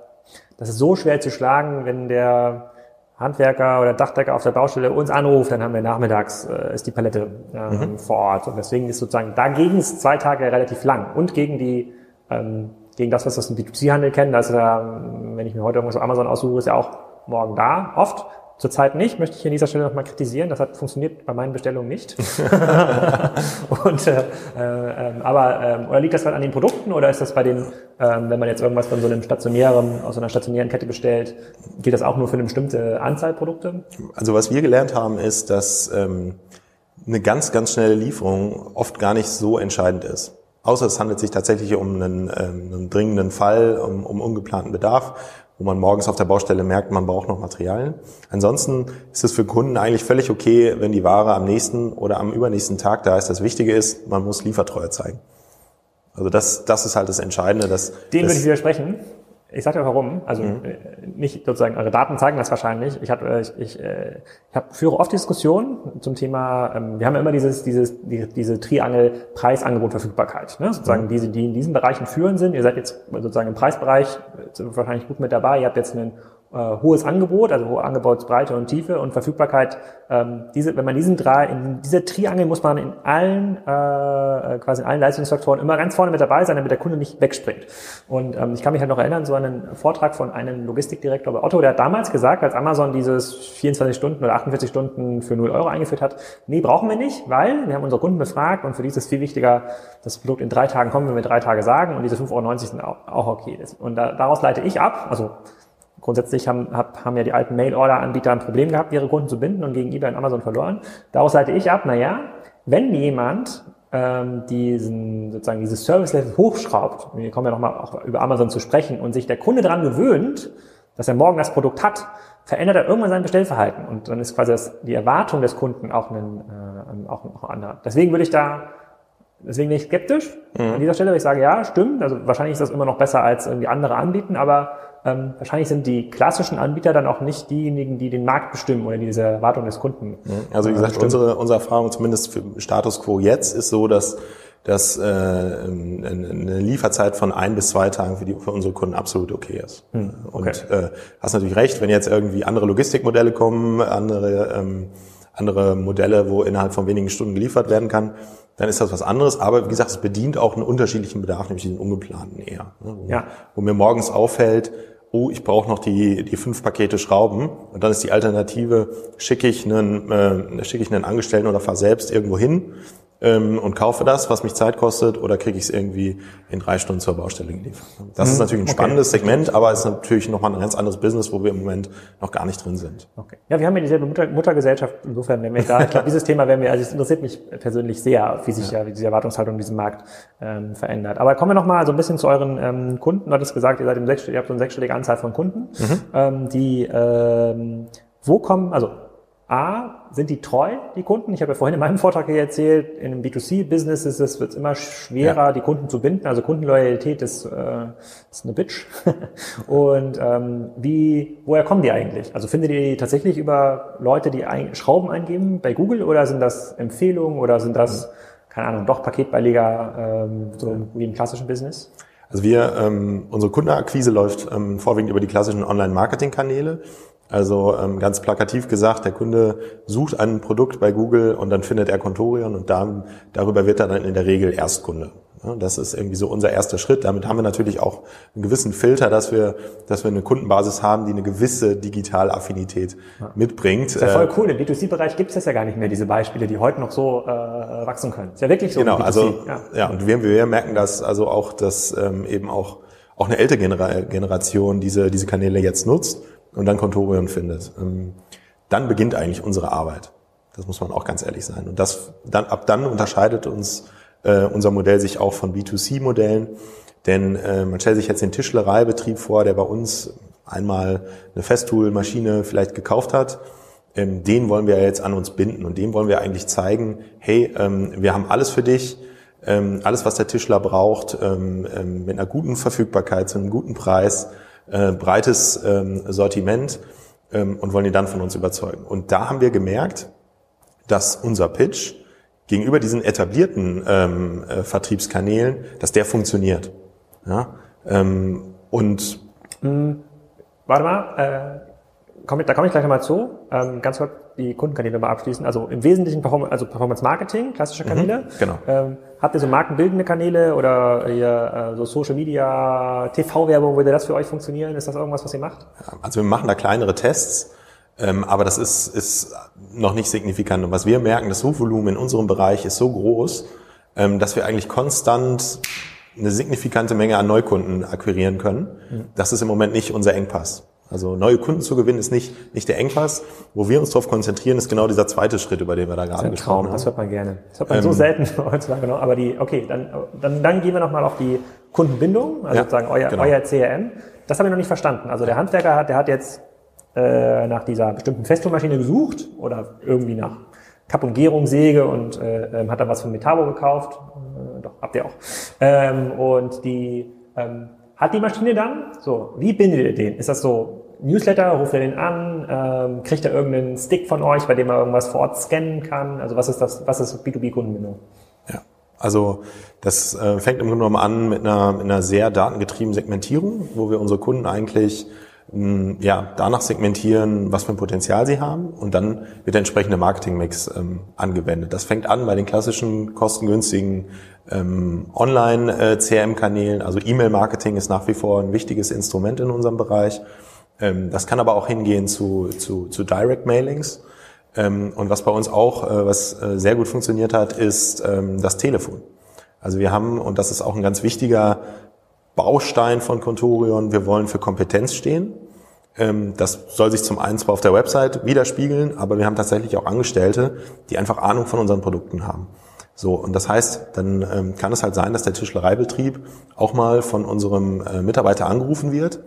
Speaker 2: das ist so schwer zu schlagen, wenn der Handwerker oder Dachdecker auf der Baustelle uns anruft, dann haben wir nachmittags, äh, ist die Palette ähm, vor Ort. Und deswegen ist sozusagen dagegen ist zwei Tage relativ lang. Und gegen die, ähm, gegen das, was wir aus dem B2C-Handel kennen, da ist ja, wenn ich mir heute irgendwas auf Amazon aussuche, ist ja auch morgen da, oft. Zurzeit nicht, möchte ich hier an dieser Stelle nochmal kritisieren. Das hat funktioniert bei meinen Bestellungen nicht. und, äh, äh, aber ähm, oder liegt das halt an den Produkten oder ist das bei den, ähm, wenn man jetzt irgendwas von so einem stationären, aus so einer stationären Kette bestellt, gilt das auch nur für eine bestimmte Anzahl Produkte?
Speaker 3: Also was wir gelernt haben, ist, dass ähm, eine ganz, ganz schnelle Lieferung oft gar nicht so entscheidend ist. Außer es handelt sich tatsächlich um einen, ähm, einen dringenden Fall, um, um ungeplanten Bedarf, wo man morgens auf der Baustelle merkt, man braucht noch Materialien. Ansonsten ist es für Kunden eigentlich völlig okay, wenn die Ware am nächsten oder am übernächsten Tag da ist. Das Wichtige ist, man muss Liefertreue zeigen. Also das, das ist halt das Entscheidende. Dass,
Speaker 2: Dem
Speaker 3: dass,
Speaker 2: würde ich widersprechen. Ich sage dir warum. Also äh, nicht sozusagen, eure Daten zeigen das wahrscheinlich. Ich, hab, äh, ich, ich, äh, ich hab, führe oft Diskussionen zum Thema, ähm, wir haben ja immer dieses, dieses, die, diese Triangel Preisangebot Verfügbarkeit. Ne? Sozusagen
Speaker 3: Mhm.
Speaker 2: diese, die in diesen Bereichen führen sind. Ihr seid jetzt sozusagen im Preisbereich wahrscheinlich gut mit dabei. Ihr habt jetzt ein äh, hohes Angebot, also hohe Angebotsbreite und Tiefe und Verfügbarkeit. Ähm, diese, wenn man diesen drei, in dieser Triangel muss man in allen, äh, quasi in allen Leistungsfaktoren immer ganz vorne mit dabei sein, damit der Kunde nicht wegspringt. Und ähm, ich kann mich halt noch erinnern, so einen Vortrag von einem Logistikdirektor bei Otto, der hat damals gesagt, als Amazon dieses 24 Stunden oder 48 Stunden für 0 Euro eingeführt hat, nee, brauchen wir nicht, weil wir haben unsere Kunden befragt und für die ist es viel wichtiger, das Produkt in drei Tagen kommt, wenn wir drei Tage sagen und diese 5,90 Euro sind auch, auch okay. Und da, daraus leite ich ab, also Grundsätzlich haben, hab, haben ja die alten Mail-Order-Anbieter ein Problem gehabt, ihre Kunden zu binden und gegen eBay und Amazon verloren. Daraus leite ich ab, naja, wenn jemand ähm, diesen, sozusagen dieses Service-Level hochschraubt, wir kommen ja nochmal auch über Amazon zu sprechen, und sich der Kunde daran gewöhnt, dass er morgen das Produkt hat, verändert er irgendwann sein Bestellverhalten. Und dann ist quasi das, die Erwartung des Kunden auch ein, äh, auch, auch anderer. Deswegen würde ich da Deswegen bin ich skeptisch an dieser Stelle, weil ich sage, ja, stimmt. Also wahrscheinlich ist das immer noch besser als irgendwie andere anbieten, aber ähm, wahrscheinlich sind die klassischen Anbieter dann auch nicht diejenigen, die den Markt bestimmen oder diese Erwartung des Kunden.
Speaker 3: Also wie gesagt, unsere, unsere Erfahrung zumindest für Status Quo jetzt ist so, dass dass äh, eine Lieferzeit von ein bis zwei Tagen für, die, für unsere Kunden absolut okay ist.
Speaker 2: okay.
Speaker 3: Und äh, hast natürlich recht, wenn jetzt irgendwie andere Logistikmodelle kommen, andere ähm, andere Modelle, wo innerhalb von wenigen Stunden geliefert werden kann, dann ist das was anderes. Aber wie gesagt, es bedient auch einen unterschiedlichen Bedarf, nämlich den ungeplanten eher. ne, Wo,
Speaker 2: Ja.
Speaker 3: wo mir morgens auffällt, oh, ich brauche noch die, die fünf Pakete Schrauben und dann ist die Alternative, schicke ich einen, äh, schicke ich einen Angestellten oder fahre selbst irgendwo hin ähm, und kaufe das, was mich Zeit kostet, oder kriege ich es irgendwie in drei Stunden zur Baustelle geliefert. Das ist natürlich ein
Speaker 2: okay.
Speaker 3: spannendes Segment, aber es ist natürlich nochmal ein ganz anderes Business, wo wir im Moment noch gar nicht drin sind.
Speaker 2: Okay. Ja, wir haben ja dieselbe Mutter, Muttergesellschaft. Insofern werden wir da, ich glaube, dieses Thema werden wir, also es interessiert mich persönlich sehr, wie sich ja, wie diese Erwartungshaltung in diesem Markt ähm, verändert. Aber kommen wir noch mal so ein bisschen zu euren ähm, Kunden. Du hattest gesagt, ihr seid im sechsstelligen, ihr habt so eine sechsstellige Anzahl von Kunden, ähm, die, ähm, wo kommen, also A, sind die treu, die Kunden? Ich habe ja vorhin in meinem Vortrag hier erzählt, in einem B2C-Business ist es wird immer schwerer, ja. die Kunden zu binden. Also Kundenloyalität ist, äh, ist eine Bitch. Und ähm, wie, woher kommen die eigentlich? Also findet ihr die tatsächlich über Leute, die ein, Schrauben eingeben bei Google oder sind das Empfehlungen oder sind das, keine Ahnung, doch Paketbeileger, ähm, so wie im klassischen Business?
Speaker 3: Also wir, ähm, unsere Kundenakquise läuft ähm, vorwiegend über die klassischen Online-Marketing-Kanäle. Also ähm, ganz plakativ gesagt, der Kunde sucht ein Produkt bei Google und dann findet er Contorion und da, darüber wird er dann in der Regel Erstkunde. Ja, das ist irgendwie so unser erster Schritt. Damit haben wir natürlich auch einen gewissen Filter, dass wir, dass wir eine Kundenbasis haben, die eine gewisse Digitalaffinität ja. mitbringt.
Speaker 2: Das ist ja voll äh, cool. Im B2C-Bereich gibt es das ja gar nicht mehr, diese Beispiele, die heute noch so äh, wachsen können. Ist ja wirklich so.
Speaker 3: Genau, also ja. ja, und wir, wir merken das also auch, dass ähm, eben auch auch eine ältere Generation diese, diese Kanäle jetzt nutzt und dann Contorion findet, ähm, dann beginnt eigentlich unsere Arbeit. Das muss man auch ganz ehrlich sein. Und das dann ab dann unterscheidet uns äh, unser Modell sich auch von B2C-Modellen, denn äh, man stellt sich jetzt den Tischlereibetrieb vor, der bei uns einmal eine Festool-Maschine vielleicht gekauft hat. Ähm, den wollen wir jetzt an uns binden und dem wollen wir eigentlich zeigen, hey, ähm, wir haben alles für dich, ähm, alles, was der Tischler braucht, ähm, ähm, mit einer guten Verfügbarkeit, zu einem guten Preis äh, breites ähm, Sortiment ähm, und wollen die dann von uns überzeugen. Und da haben wir gemerkt, dass unser Pitch gegenüber diesen etablierten ähm, äh, Vertriebskanälen, dass der funktioniert. Ja? Ähm, und
Speaker 2: hm, warte mal, äh, komm, da komme ich gleich nochmal zu. Ähm, ganz kurz die Kundenkanäle mal abschließen. Also im Wesentlichen Perform also Performance Marketing, klassische mhm, Kanäle. Mhm,
Speaker 3: genau.
Speaker 2: Ähm, habt ihr so markenbildende Kanäle oder ihr, äh, so Social Media, TV-Werbung, würde das für euch funktionieren? Ist das irgendwas, was ihr macht?
Speaker 3: Also wir machen da kleinere Tests. Ähm, aber das ist, ist noch nicht signifikant. Und was wir merken, das Suchvolumen in unserem Bereich ist so groß, ähm, dass wir eigentlich konstant eine signifikante Menge an Neukunden akquirieren können. Mhm. Das ist im Moment nicht unser Engpass. Also neue Kunden zu gewinnen ist nicht, nicht der Engpass. Wo wir uns darauf konzentrieren, ist genau dieser zweite Schritt, über den wir da gerade gesprochen Traum, haben.
Speaker 2: Das hört man gerne. Das hört man ähm, so selten heutzutage noch. Aber die, okay, dann, dann, dann gehen wir nochmal auf die Kundenbindung, also ja, sozusagen euer, genau. euer CRM. Das habe ich noch nicht verstanden. Also der Handwerker hat, der hat jetzt äh, nach dieser bestimmten Festomaschine gesucht oder irgendwie nach Kapp- und Gärungssäge und äh, ähm, hat dann was von Metabo gekauft. Äh, doch, habt ihr auch. Ähm, und die ähm, hat die Maschine dann, so, wie bindet ihr den? Ist das so Newsletter, ruft er den an, ähm, kriegt er irgendeinen Stick von euch, bei dem er irgendwas vor Ort scannen kann? Also was ist das, was ist B2B-Kundenbindung?
Speaker 3: Ja, also das äh, fängt im Grunde genommen an mit einer, mit einer sehr datengetriebenen Segmentierung, wo wir unsere Kunden eigentlich mh, ja, danach segmentieren, was für ein Potenzial sie haben und dann wird der entsprechende Marketingmix ähm, angewendet. Das fängt an bei den klassischen kostengünstigen ähm, Online-CRM-Kanälen, also E-Mail-Marketing ist nach wie vor ein wichtiges Instrument in unserem Bereich. Ähm, das kann aber auch hingehen zu, zu, zu Direct-Mailings. Ähm, und was bei uns auch, äh, was äh, sehr gut funktioniert hat, ist ähm, das Telefon. Also wir haben, und das ist auch ein ganz wichtiger Baustein von Contorion, wir wollen für Kompetenz stehen. Das soll sich zum einen zwar auf der Website widerspiegeln, aber wir haben tatsächlich auch Angestellte, die einfach Ahnung von unseren Produkten haben. So, und das heißt, dann ähm, kann es halt sein, dass der Tischlereibetrieb auch mal von unserem äh, Mitarbeiter angerufen wird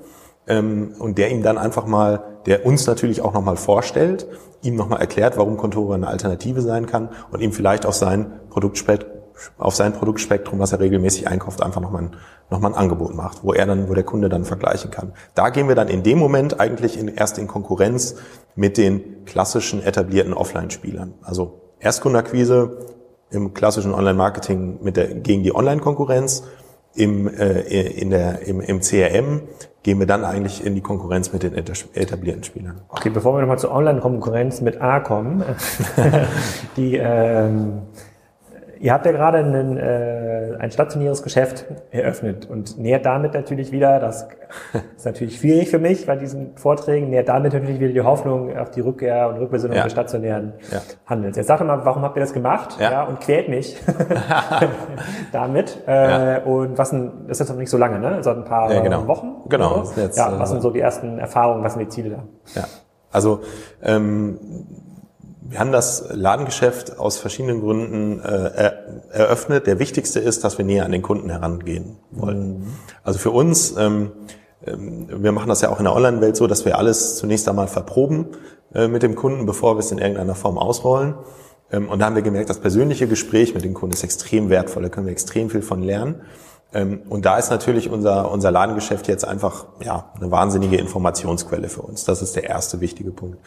Speaker 3: ähm, und der ihm dann einfach mal, der uns natürlich auch nochmal vorstellt, ihm nochmal erklärt, warum Contoro eine Alternative sein kann und ihm vielleicht auf sein Produktspektrum auf sein Produktspektrum, was er regelmäßig einkauft, einfach nochmal ein, noch mal ein Angebot macht, wo er dann, wo der Kunde dann vergleichen kann. Da gehen wir dann in dem Moment eigentlich in, erst in Konkurrenz mit den klassischen etablierten Offline-Spielern. Also Erstkundenakquise, im klassischen Online-Marketing mit der, gegen die Online-Konkurrenz. Im, äh, in der, im, Im CRM gehen wir dann eigentlich in die Konkurrenz mit den etablierten Spielern.
Speaker 2: Okay, bevor wir nochmal zur Online-Konkurrenz mit A kommen, die ähm, Ihr habt ja gerade einen, äh, ein stationäres Geschäft eröffnet und nährt damit natürlich wieder, das ist natürlich schwierig für mich bei diesen Vorträgen, nährt damit natürlich wieder die Hoffnung auf die Rückkehr und Rückbesinnung ja. des stationären ja. Handels. Jetzt sag mal, warum habt ihr das gemacht? Ja. ja und quält mich damit. Äh, Und was sind, das ist jetzt noch nicht so lange, ne? So ein paar
Speaker 3: ja, genau.
Speaker 2: Wochen.
Speaker 3: Genau.
Speaker 2: Jetzt, ja, was äh, sind so die ersten Erfahrungen, was sind die Ziele
Speaker 3: da? Ja. Also ähm, wir haben das Ladengeschäft aus verschiedenen Gründen äh, eröffnet. Der wichtigste ist, dass wir näher an den Kunden herangehen wollen. Mhm. Also für uns ähm, ähm, wir machen das ja auch in der Online-Welt so, dass wir alles zunächst einmal verproben äh, mit dem Kunden, bevor wir es in irgendeiner Form ausrollen. Ähm, und da haben wir gemerkt, das persönliche Gespräch mit dem Kunden ist extrem wertvoll. Da können wir extrem viel von lernen. Ähm, und da ist natürlich unser, unser Ladengeschäft jetzt einfach ja, eine wahnsinnige Informationsquelle für uns. Das ist der erste wichtige Punkt.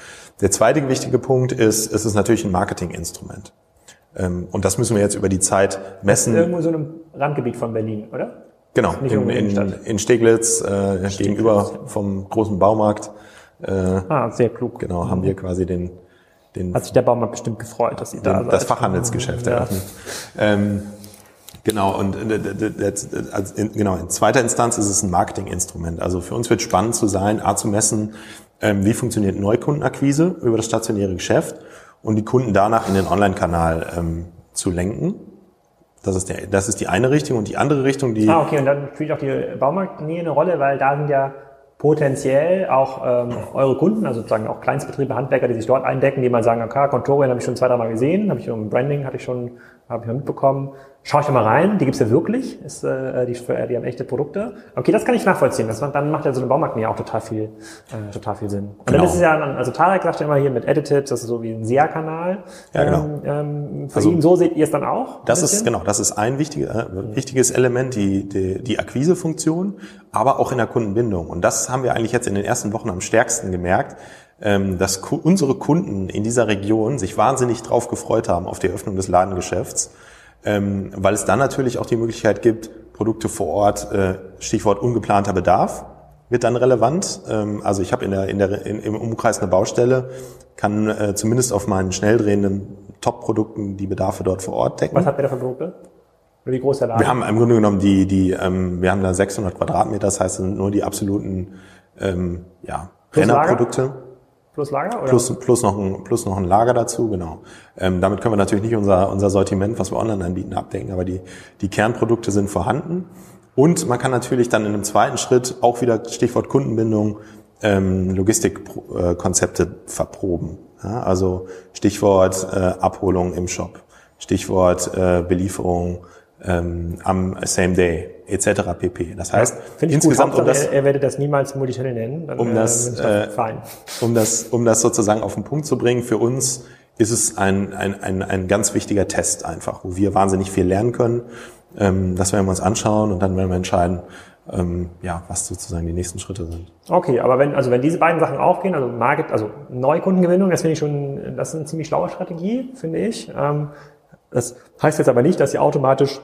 Speaker 3: Der zweite wichtige Punkt ist, es ist natürlich ein Marketinginstrument. Und das müssen wir jetzt über die Zeit messen.
Speaker 2: Irgendwo so ein Randgebiet von Berlin, oder?
Speaker 3: Genau, in, in, in Steglitz, äh, Steglitz, gegenüber vom großen Baumarkt.
Speaker 2: Äh, ah, sehr klug.
Speaker 3: Genau, haben wir quasi den, den.
Speaker 2: Hat sich der Baumarkt bestimmt gefreut, dass Sie da
Speaker 3: sind. Das Fachhandelsgeschäft ja. eröffnet. Ähm, genau, und äh, also in, genau, in zweiter Instanz ist es ein Marketinginstrument. Also für uns wird spannend zu sein, A zu messen, ähm, wie funktioniert Neukundenakquise über das stationäre Geschäft und die Kunden danach in den Online-Kanal ähm, zu lenken das ist, der, das ist die eine Richtung und die andere Richtung, die.
Speaker 2: Ah, okay, und dann spielt auch die Baumarktnähe eine Rolle, weil da sind ja potenziell auch ähm, eure Kunden, also sozusagen auch Kleinstbetriebe, Handwerker, die sich dort eindecken, die mal sagen, okay, Kontorien habe ich schon zwei, drei Mal gesehen, habe ich im Branding, hatte ich schon, habe ich mitbekommen. Schau ich da mal rein, die gibt's ja wirklich, ist, äh, die, die haben echte Produkte. Okay, das kann ich nachvollziehen. Das, dann macht ja so eine Baumarktnähe auch total viel, äh, total viel Sinn. Und genau. dann ist es ja, also Tarek sagt ja immer hier mit Edited, das ist so wie ein SEA-Kanal.
Speaker 3: Ja, genau.
Speaker 2: Ähm, ähm, für also, ihn, so seht ihr es dann auch?
Speaker 3: Das ist, genau, das ist ein wichtiger, äh, wichtiges Element, die, die, die Akquisefunktion, aber auch in der Kundenbindung. Und das haben wir eigentlich jetzt in den ersten Wochen am stärksten gemerkt, ähm, dass unsere Kunden in dieser Region sich wahnsinnig drauf gefreut haben auf die Öffnung des Ladengeschäfts ähm, weil es dann natürlich auch die Möglichkeit gibt, Produkte vor Ort, äh, Stichwort ungeplanter Bedarf, wird dann relevant. Ähm, also ich habe in der, in der, in, im Umkreis eine Baustelle, kann äh, zumindest auf meinen schnell drehenden Top-Produkten die Bedarfe dort vor Ort decken.
Speaker 2: Was habt ihr da für Produkte? Oder wie groß der
Speaker 3: Laden? Wir haben im Grunde genommen die, die ähm, wir haben da 600 Quadratmeter, das heißt, sind nur die absoluten ähm, ja, Rennerprodukte.
Speaker 2: Plus Lager?
Speaker 3: Oder? Plus, plus, noch ein, plus noch ein Lager dazu, genau. Ähm, damit können wir natürlich nicht unser, unser Sortiment, was wir online anbieten, abdecken, aber die, die Kernprodukte sind vorhanden. Und man kann natürlich dann in einem zweiten Schritt auch wieder Stichwort Kundenbindung ähm, Logistikkonzepte verproben. Ja, also Stichwort äh, Abholung im Shop, Stichwort äh, Belieferung ähm, am Same Day etc. pp. Das heißt,
Speaker 2: ja, insgesamt gut, um das, er, er werde das niemals Multichannel nennen,
Speaker 3: dann, um das, äh, fein. um das, um das sozusagen auf den Punkt zu bringen, für uns ist es ein, ein, ein, ein ganz wichtiger Test einfach, wo wir wahnsinnig viel lernen können. Ähm, das werden wir uns anschauen und dann werden wir entscheiden, ähm, ja, was sozusagen die nächsten Schritte sind.
Speaker 2: Okay, aber wenn, also wenn diese beiden Sachen aufgehen, also Market, also Neukundengewinnung, das finde ich schon, das ist eine ziemlich schlaue Strategie, finde ich. Ähm, das heißt jetzt aber nicht, dass ihr automatisch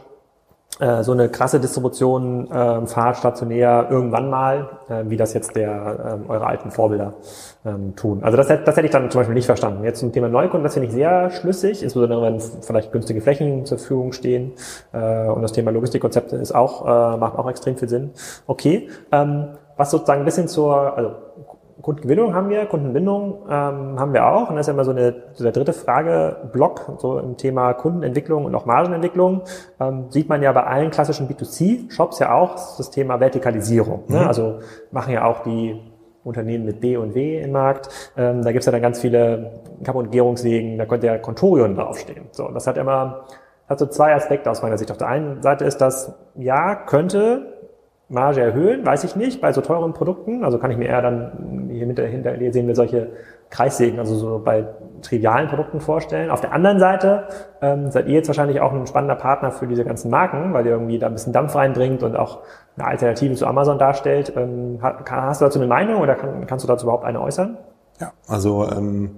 Speaker 2: äh, so eine krasse Distribution äh, fahrt stationär irgendwann mal, äh, wie das jetzt der äh, eure alten Vorbilder ähm, tun. Also das, das hätte ich dann zum Beispiel nicht verstanden. Jetzt zum Thema Neukunden, das finde ich sehr schlüssig, insbesondere wenn vielleicht günstige Flächen zur Verfügung stehen. Äh, und das Thema Logistikkonzepte ist auch, äh, macht auch extrem viel Sinn. Okay. Ähm, was sozusagen ein bisschen zur, also Kundengewinnung haben wir, Kundenbindung ähm, haben wir auch. Und das ist ja immer so, eine, so der dritte Frageblock, so im Thema Kundenentwicklung und auch Margenentwicklung. Ähm, sieht man ja bei allen klassischen B2C-Shops ja auch das Thema Vertikalisierung. Ne? Mhm. Also machen ja auch die Unternehmen mit B und W im Markt. Ähm, da gibt's ja dann ganz viele Kapp- und Gärungswegen, da könnte ja Contorion draufstehen. So, und das hat immer hat so zwei Aspekte aus meiner Sicht. Auf der einen Seite ist das, ja, könnte Marge erhöhen, weiß ich nicht, bei so teuren Produkten. Also kann ich mir eher dann, hier hinter, hinter dir sehen wir solche Kreissägen, also so bei trivialen Produkten vorstellen. Auf der anderen Seite ähm, seid ihr jetzt wahrscheinlich auch ein spannender Partner für diese ganzen Marken, weil ihr irgendwie da ein bisschen Dampf reinbringt und auch eine Alternative zu Amazon darstellt. Ähm, hast du dazu eine Meinung oder kann, kannst du dazu überhaupt eine äußern?
Speaker 3: Ja, also ähm,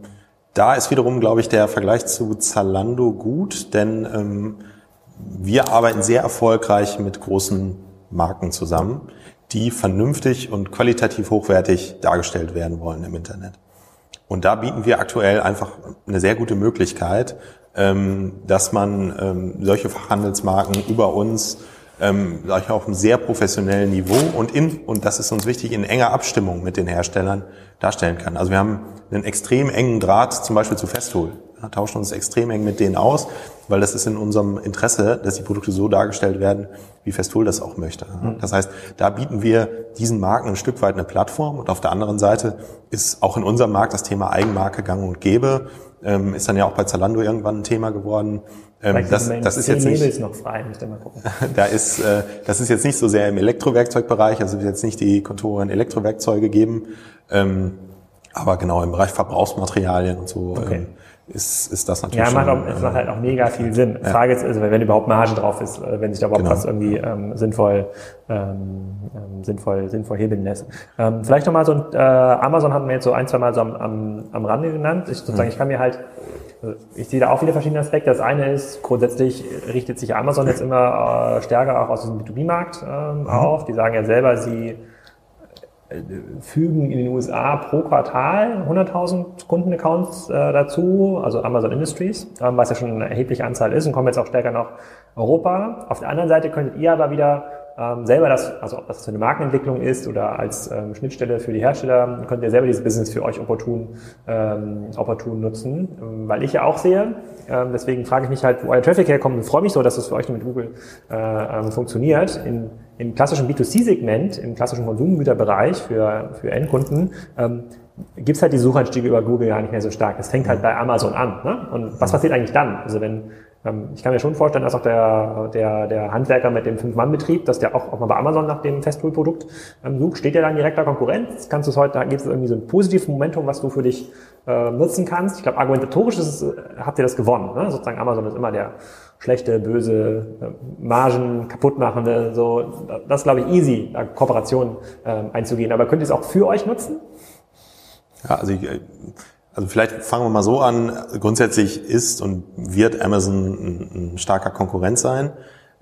Speaker 3: da ist wiederum, glaube ich, der Vergleich zu Zalando gut, denn ähm, wir arbeiten sehr erfolgreich mit großen Marken zusammen, die vernünftig und qualitativ hochwertig dargestellt werden wollen im Internet. Und da bieten wir aktuell einfach eine sehr gute Möglichkeit, ähm, dass man ähm, solche Fachhandelsmarken über uns ähm, sag ich, auf einem sehr professionellen Niveau und in, und das ist uns wichtig, in enger Abstimmung mit den Herstellern darstellen kann. Also wir haben einen extrem engen Draht zum Beispiel zu Festool tauschen uns extrem eng mit denen aus, weil das ist in unserem Interesse, dass die Produkte so dargestellt werden, wie Festool das auch möchte. Mhm. Das heißt, da bieten wir diesen Marken ein Stück weit eine Plattform und auf der anderen Seite ist auch in unserem Markt das Thema Eigenmarke gang und gäbe, ähm, ist dann ja auch bei Zalando irgendwann ein Thema geworden. Ähm, das, das ist jetzt nicht,
Speaker 2: noch frei, müsst ihr mal gucken.
Speaker 3: da ist, äh, das ist jetzt nicht so sehr im Elektrowerkzeugbereich, also wird jetzt nicht die Konturen Elektrowerkzeuge geben, ähm, aber genau im Bereich Verbrauchsmaterialien und so okay. ähm, ist, ist das natürlich.
Speaker 2: Ja, macht auch, es macht halt auch mega viel Sinn. Ja. Frage ist, also wenn überhaupt Marge drauf ist, äh, wenn sich da überhaupt genau. was irgendwie ähm, sinnvoll, ähm, ähm, sinnvoll, sinnvoll hebeln lässt. Ähm, vielleicht nochmal so ein, äh, Amazon hatten wir jetzt so ein, zwei Mal so am, am, am Rande genannt. Ich sozusagen, mhm. ich kann mir halt ich sehe da auch wieder verschiedene Aspekte. Das eine ist, grundsätzlich richtet sich Amazon jetzt immer äh, stärker auch aus diesem B2B-Markt ähm, mhm. auf. Die sagen ja selber, sie fügen in den USA pro Quartal 100.000 Kundenaccounts äh, dazu, also Amazon Industries, ähm, was ja schon eine erhebliche Anzahl ist und kommen jetzt auch stärker nach Europa. Auf der anderen Seite könntet ihr aber wieder ähm, selber das, also ob das eine Markenentwicklung ist oder als ähm, Schnittstelle für die Hersteller, könnt ihr selber dieses Business für euch opportun, ähm, opportun nutzen, ähm, weil ich ja auch sehe, ähm, deswegen frage ich mich halt, wo euer Traffic herkommt Ich freue mich so, dass das für euch mit Google äh, ähm, funktioniert. In, Im klassischen B2C-Segment, im klassischen Konsumgüterbereich für, für Endkunden, ähm, gibt es halt die Suchanstiege über Google gar nicht mehr so stark. Das fängt halt bei Amazon an. Ne? Und was passiert eigentlich dann? Also wenn ich kann mir schon vorstellen, dass auch der, der, der Handwerker mit dem Fünf-Mann-Betrieb, dass der auch, auch mal bei Amazon nach dem Festtool-Produkt ähm, sucht, steht der dann direkter Konkurrenz? Kannst du es heute, da gibt es irgendwie so ein positives Momentum, was du für dich äh, nutzen kannst. Ich glaube, argumentatorisch ist es, äh, habt ihr das gewonnen. Ne? Sozusagen Amazon ist immer der schlechte, böse, äh, Margen kaputtmachende, so, das ist, glaube ich, easy, da Kooperationen äh, einzugehen. Aber könnt ihr es auch für euch nutzen?
Speaker 3: Ja, also ich, äh, also vielleicht fangen wir mal so an. Grundsätzlich ist und wird Amazon ein, ein starker Konkurrent sein.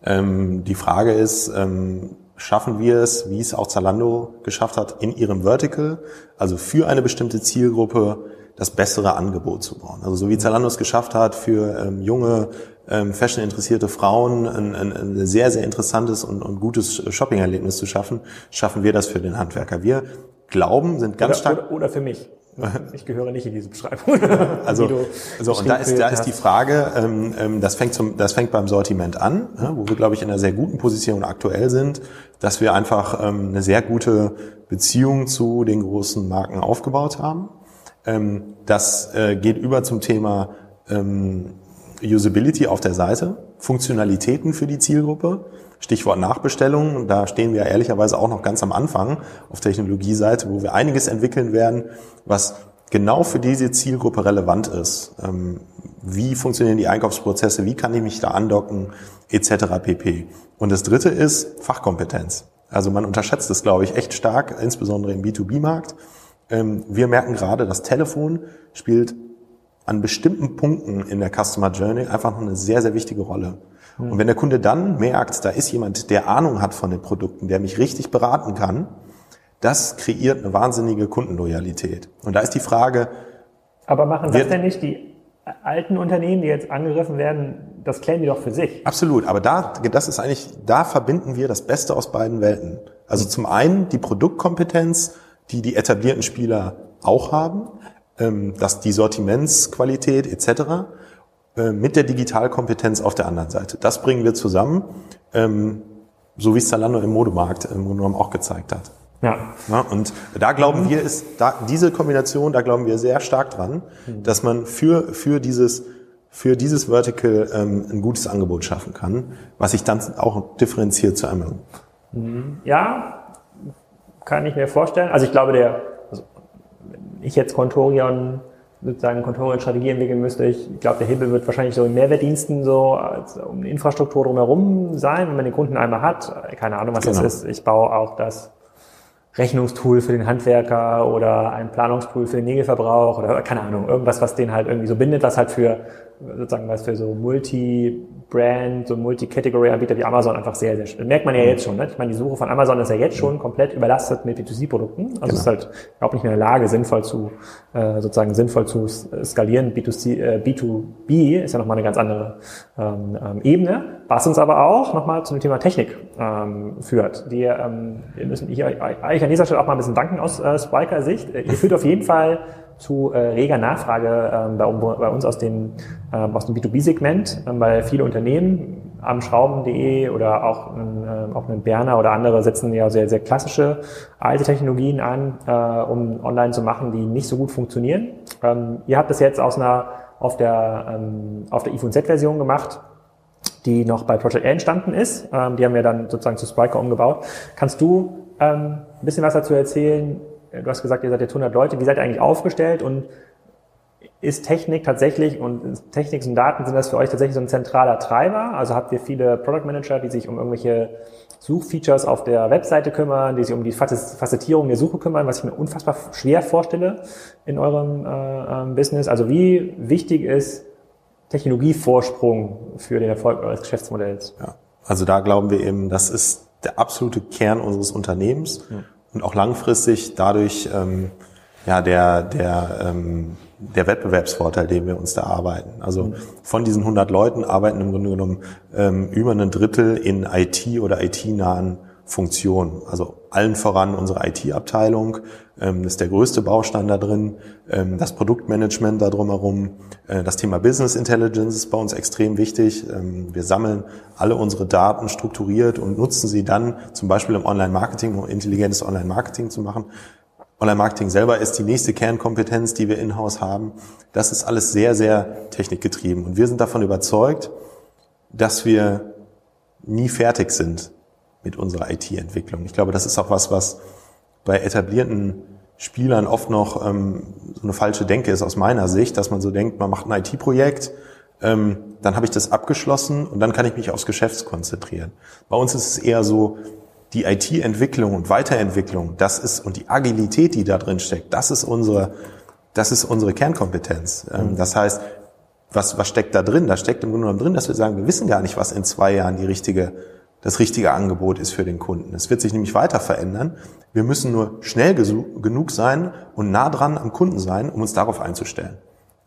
Speaker 3: Ähm, die Frage ist, ähm, schaffen wir es, wie es auch Zalando geschafft hat, in ihrem Vertical, also für eine bestimmte Zielgruppe, das bessere Angebot zu bauen. Also so wie Zalando es geschafft hat, für ähm, junge, ähm, fashion-interessierte Frauen ein, ein, ein, sehr, sehr interessantes und, und gutes Shopping-Erlebnis zu schaffen, schaffen wir das für den Handwerker. Wir glauben, sind ganz
Speaker 2: oder,
Speaker 3: stark...
Speaker 2: Oder, oder für mich. Ich gehöre nicht in diese Beschreibung.
Speaker 3: also, also und da ist, da ist die Frage, ähm, ähm, das, fängt zum, das fängt beim Sortiment an, ja, wo wir, glaube ich, in einer sehr guten Position aktuell sind, dass wir einfach ähm, eine sehr gute Beziehung zu den großen Marken aufgebaut haben. Ähm, das äh, geht über zum Thema ähm, Usability auf der Seite, Funktionalitäten für die Zielgruppe. Stichwort Nachbestellung, da stehen wir ehrlicherweise auch noch ganz am Anfang auf Technologieseite, wo wir einiges entwickeln werden, was genau für diese Zielgruppe relevant ist. Ähm, wie funktionieren die Einkaufsprozesse, wie kann ich mich da andocken, etc. pp. Und das dritte ist Fachkompetenz. Also man unterschätzt es, glaube ich, echt stark, insbesondere im B2B-Markt. Ähm, wir merken gerade, das Telefon spielt an bestimmten Punkten in der Customer Journey einfach noch eine sehr, sehr wichtige Rolle. Und wenn der Kunde dann merkt, da ist jemand, der Ahnung hat von den Produkten, der mich richtig beraten kann, das kreiert eine wahnsinnige Kundenloyalität. Und da ist die Frage.
Speaker 2: Aber machen das denn nicht die alten Unternehmen, die jetzt angegriffen werden, das klären die doch für sich.
Speaker 3: Absolut, aber da, das ist eigentlich, da verbinden wir das Beste aus beiden Welten. Also zum einen die Produktkompetenz, die die etablierten Spieler auch haben, ähm, dass die Sortimentsqualität etc. Äh, mit der Digitalkompetenz auf der anderen Seite. Das bringen wir zusammen, ähm, so wie es Zalando im Modemarkt im Grunde genommen auch gezeigt hat. Ja. ja. Und da glauben wir, ist da, diese Kombination, da glauben wir sehr stark dran, dass man für, für dieses, für dieses Vertical ähm, ein gutes Angebot schaffen kann, was sich dann auch differenziert zu Amazon.
Speaker 2: Mhm. Ja, kann ich mir vorstellen. Also ich glaube, der, also ich jetzt Contorion sozusagen Controlling-Strategie entwickeln müsste. Ich glaube, der Hebel wird wahrscheinlich so in Mehrwertdiensten so als, um Infrastruktur drumherum sein, wenn man den Kunden einmal hat. Keine Ahnung, was genau. das ist. Ich baue auch das Rechnungstool für den Handwerker oder ein Planungstool für den Nägelverbrauch oder keine Ahnung, irgendwas, was den halt irgendwie so bindet, was halt für sozusagen was für so Multi-Brand, so Multi-Category-Anbieter wie Amazon einfach sehr, sehr schön. Merkt man ja jetzt schon. Ne? Ich meine, die Suche von Amazon ist ja jetzt schon komplett überlastet mit B2C-Produkten. Also genau. ist halt überhaupt nicht mehr in der Lage, sinnvoll zu äh, sozusagen sinnvoll zu skalieren. B2C, äh, B2B ist ja nochmal eine ganz andere ähm, ähm, Ebene, was uns aber auch nochmal zu dem Thema Technik ähm, führt. Die, ähm, wir müssen ich, eigentlich an dieser Stelle auch mal ein bisschen danken aus äh, Spiker-Sicht. Ihr führt auf jeden Fall zu äh, reger Nachfrage äh, bei, bei, uns aus dem, äh, aus dem B2B-Segment, äh, weil viele Unternehmen am Schrauben.de oder auch, äh, auch ein Berner oder andere setzen ja sehr, sehr klassische alte Technologien an, äh, um online zu machen, die nicht so gut funktionieren. Ähm, ihr habt das jetzt aus einer auf der, ähm, auf der iPhone Z-Version gemacht die noch bei Project A entstanden ist. Ähm, die haben wir dann sozusagen zu Spriker umgebaut. Kannst du ähm, ein bisschen was dazu erzählen? Du hast gesagt, ihr seid jetzt 100 Leute. Wie seid ihr eigentlich aufgestellt und ist Technik tatsächlich und Technik und Daten sind das für euch tatsächlich so ein zentraler Treiber? Also habt ihr viele Product Manager, die sich um irgendwelche Suchfeatures auf der Webseite kümmern, die sich um die Facettierung der Suche kümmern, was ich mir unfassbar schwer vorstelle in eurem äh, ähm, Business. Also wie wichtig ist Technologievorsprung für den Erfolg eures Geschäftsmodells?
Speaker 3: Ja, also da glauben wir eben, das ist der absolute Kern unseres Unternehmens ja. Und auch langfristig dadurch ähm, ja der der ähm, der Wettbewerbsvorteil, den wir uns da arbeiten. Also von diesen 100 Leuten arbeiten im Grunde genommen ähm, über ein Drittel in IT oder IT-nahen Funktionen. Also allen voran unsere IT-Abteilung, ähm, ist der größte Baustein da drin, ähm, das Produktmanagement da drumherum, äh, das Thema Business Intelligence ist bei uns extrem wichtig. Ähm, wir sammeln alle unsere Daten strukturiert und nutzen sie dann zum Beispiel im Online-Marketing, um intelligentes Online-Marketing zu machen. Online-Marketing selber ist die nächste Kernkompetenz, die wir in-house haben. Das ist alles sehr, sehr technikgetrieben. Und wir sind davon überzeugt, dass wir nie fertig sind mit unserer IT-Entwicklung. Ich glaube, das ist auch was, was bei etablierten Spielern oft noch ähm, so eine falsche Denke ist aus meiner Sicht, dass man so denkt, man macht ein IT-Projekt, ähm, dann habe ich das abgeschlossen und dann kann ich mich aufs Geschäft konzentrieren. Bei uns ist es eher so, die IT-Entwicklung und Weiterentwicklung, das ist, und die Agilität, die da drin steckt, das ist unsere, das ist unsere Kernkompetenz. Ähm, mhm. Das heißt, was, was steckt da drin? Da steckt im Grunde genommen drin, dass wir sagen, wir wissen gar nicht, was in zwei Jahren die richtige, das richtige Angebot ist für den Kunden. Es wird sich nämlich weiter verändern. Wir müssen nur schnell genug sein und nah dran am Kunden sein, um uns darauf einzustellen.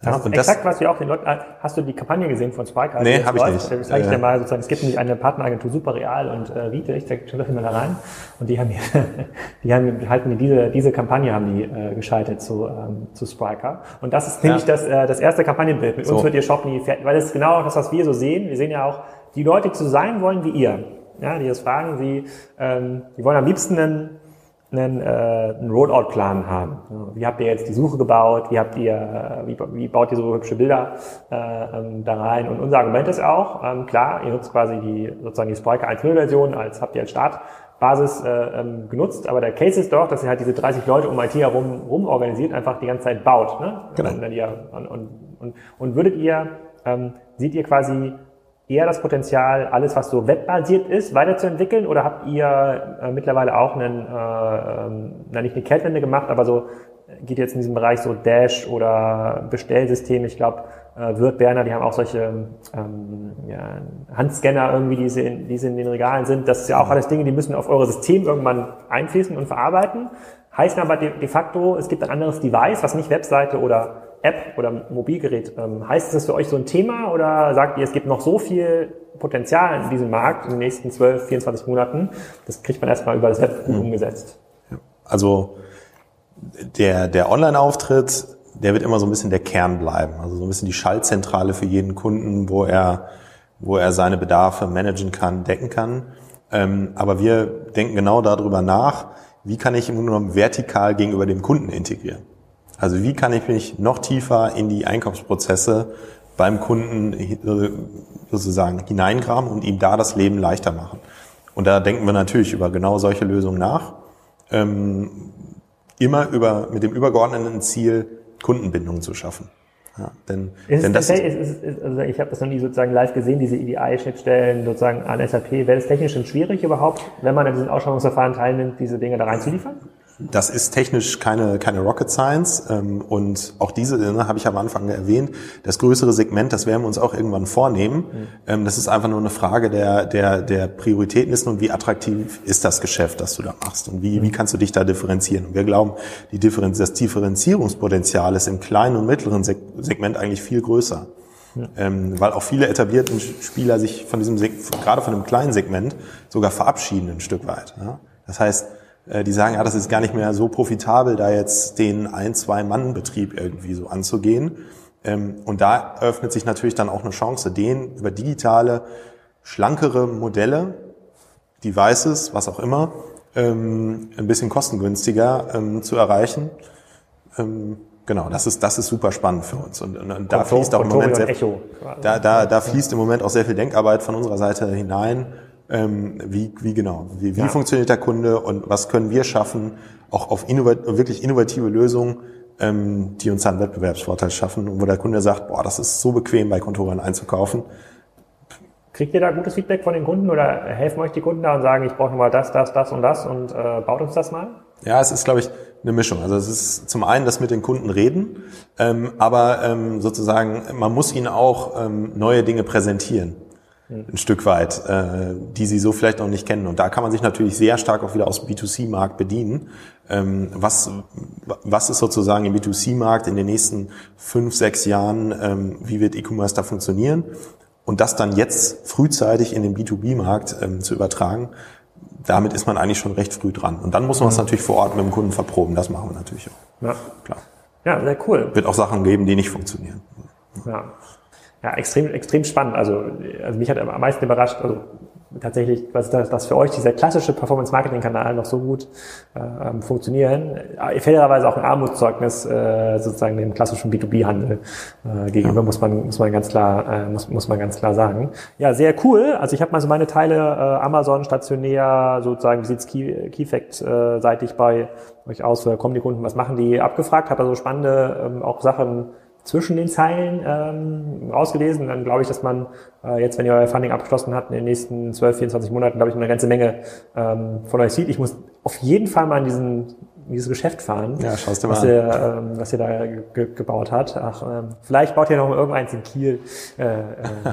Speaker 2: Ja, und exakt, das, was wir auch den Leuten, äh, hast du die Kampagne gesehen von Spike?
Speaker 3: Also nee, habe ich nicht.
Speaker 2: Das zeige ich dir mal sozusagen, es gibt nämlich eine Partneragentur Superreal und äh, Rite, ich zeige schon mal da rein und die haben hier, die haben halten diese, diese Kampagne haben die äh, geschaltet zu, ähm, zu Spriker und das ist nämlich ja. das, äh, das erste Kampagnenbild. Mit so. uns wird ihr Shop nie fertig, weil das ist genau das, was wir so sehen. Wir sehen ja auch die Leute, die so sein wollen wie ihr, ja, die das fragen, sie, ähm, die wollen am liebsten einen einen, äh, einen Rollout-Plan haben. Wie habt ihr jetzt die Suche gebaut? Wie habt ihr, äh, wie, wie baut ihr so hübsche Bilder äh, ähm, da rein? Und unser Argument ist auch, ähm, klar, ihr nutzt quasi die sozusagen die Spriker 1.0-Version als habt ihr als Startbasis äh, ähm, genutzt, aber der Case ist doch, dass ihr halt diese 30 Leute um IT herum rum organisiert, einfach die ganze Zeit baut. Ne? Genau. Und, und, und, und würdet ihr, ähm, seht ihr quasi eher das Potenzial, alles, was so webbasiert ist, weiterzuentwickeln? Oder habt ihr äh, mittlerweile auch einen, äh, ähm, na nicht eine Kehrtwende gemacht, aber so geht jetzt in diesem Bereich so Dash oder Bestellsystem. Ich glaube, äh, Wirt Berner, die haben auch solche ähm, ja, Handscanner irgendwie, die, sie in, die sie in den Regalen sind. Das ist ja auch alles Dinge, die müssen auf eure System irgendwann einfließen und verarbeiten. Heißen aber de, de facto, es gibt ein anderes Device, was nicht Webseite oder App oder Mobilgerät. Ähm, heißt das für euch so ein Thema oder sagt ihr, es gibt noch so viel Potenzial in diesem Markt in den nächsten 12, 24 Monaten, das kriegt man erstmal über das Web gut mhm. umgesetzt?
Speaker 3: Also der, der Online-Auftritt, der wird immer so ein bisschen der Kern bleiben. Also so ein bisschen die Schaltzentrale für jeden Kunden, wo er, wo er seine Bedarfe managen kann, decken kann. Ähm, aber wir denken genau darüber nach, wie kann ich im Grunde genommen vertikal gegenüber dem Kunden integrieren. Also wie kann ich mich noch tiefer in die Einkaufsprozesse beim Kunden sozusagen hineingraben und ihm da das Leben leichter machen. Und da denken wir natürlich über genau solche Lösungen nach. Ähm, immer über, mit dem übergeordneten Ziel, Kundenbindung zu schaffen.
Speaker 2: Ja, denn, ist denn das ist, ist, also ich habe das noch nie sozusagen live gesehen, diese EDI-Schnittstellen sozusagen an SAP. Wäre es technisch schon schwierig überhaupt, wenn man an diesen Ausschreibungsverfahren teilnimmt, diese Dinge da reinzuliefern?
Speaker 3: Das ist technisch keine, keine Rocket Science ähm, und auch diese ne, habe ich am Anfang erwähnt. Das größere Segment, das werden wir uns auch irgendwann vornehmen. Mhm. Ähm, das ist einfach nur eine Frage der, der, der Prioritäten ist und wie attraktiv ist das Geschäft, das du da machst und wie, mhm. wie kannst du dich da differenzieren. Und wir glauben, die Differenz, das Differenzierungspotenzial ist im kleinen und mittleren Segment eigentlich viel größer. Ja. Ähm, weil auch viele etablierten Spieler sich von diesem, gerade von dem kleinen Segment sogar verabschieden ein Stück weit. Ja? Das heißt, die sagen, ja, das ist gar nicht mehr so profitabel, da jetzt den ein, zwei Mann-Betrieb irgendwie so anzugehen. Ähm, und da eröffnet sich natürlich dann auch eine Chance, den über digitale, schlankere Modelle, Devices, was auch immer, ähm, ein bisschen kostengünstiger ähm, zu erreichen. Genau, das ist, das ist super spannend für uns. Und, und, und da fließt auch im Moment sehr. Da, da, da fließt im Moment auch sehr viel Denkarbeit von unserer Seite hinein. Ähm, wie, wie genau, wie, wie ja. funktioniert der Kunde und was können wir schaffen, auch auf innovat wirklich innovative Lösungen, ähm, die uns dann Wettbewerbsvorteil schaffen und wo der Kunde sagt, boah, das ist so bequem bei Kontoren einzukaufen.
Speaker 2: Kriegt ihr da gutes Feedback von den Kunden oder helfen euch die Kunden da und sagen, ich brauche mal das, das, das und das und äh, baut uns das mal?
Speaker 3: Ja, es ist, glaube ich, eine Mischung. Also es ist zum einen das mit den Kunden reden, ähm, aber ähm, sozusagen man muss ihnen auch ähm, neue Dinge präsentieren. Ein Stück weit, äh, die sie so vielleicht noch nicht kennen. Und da kann man sich natürlich sehr stark auch wieder aus dem B2C-Markt bedienen. Ähm, was, was ist sozusagen im B2C-Markt in den nächsten fünf, sechs Jahren, ähm, wie wird E-Commerce da funktionieren? Und das dann jetzt frühzeitig in den B2B-Markt ähm, zu übertragen, damit ist man eigentlich schon recht früh dran. Und dann muss man es mhm. natürlich vor Ort mit dem Kunden verproben. Das machen wir natürlich auch.
Speaker 2: Ja, klar. Ja, sehr cool.
Speaker 3: Wird auch Sachen geben, die nicht funktionieren.
Speaker 2: Ja, ja extrem, extrem spannend. Also, also mich hat am meisten überrascht, also tatsächlich, was das, das für euch dieser klassische Performance-Marketing-Kanal noch so gut äh, ähm, funktionieren. Äh, fairerweise auch ein Armutszeugnis äh, sozusagen dem klassischen B2B-Handel äh, gegenüber, ja. muss man muss man ganz klar äh, muss, muss man ganz klar sagen. Ja, sehr cool. Also ich habe mal so meine Teile äh, Amazon stationär sozusagen, wie sieht's Key, Keyfact äh, seitig bei euch aus, kommen die Kunden, was machen die, abgefragt, habe also spannende ähm, auch Sachen zwischen den Zeilen ähm, rausgelesen. Dann glaube ich, dass man äh, jetzt, wenn ihr euer Funding abgeschlossen habt, in den nächsten 12, 24 Monaten, glaube ich, eine ganze Menge ähm, von euch sieht. Ich muss auf jeden Fall mal in diesen dieses Geschäft fahren,
Speaker 3: ja, schaust du mal
Speaker 2: was, ihr, ähm, was ihr da ge gebaut hat. Ach, ähm, vielleicht baut ihr noch irgendeins in Kiel. Äh, äh,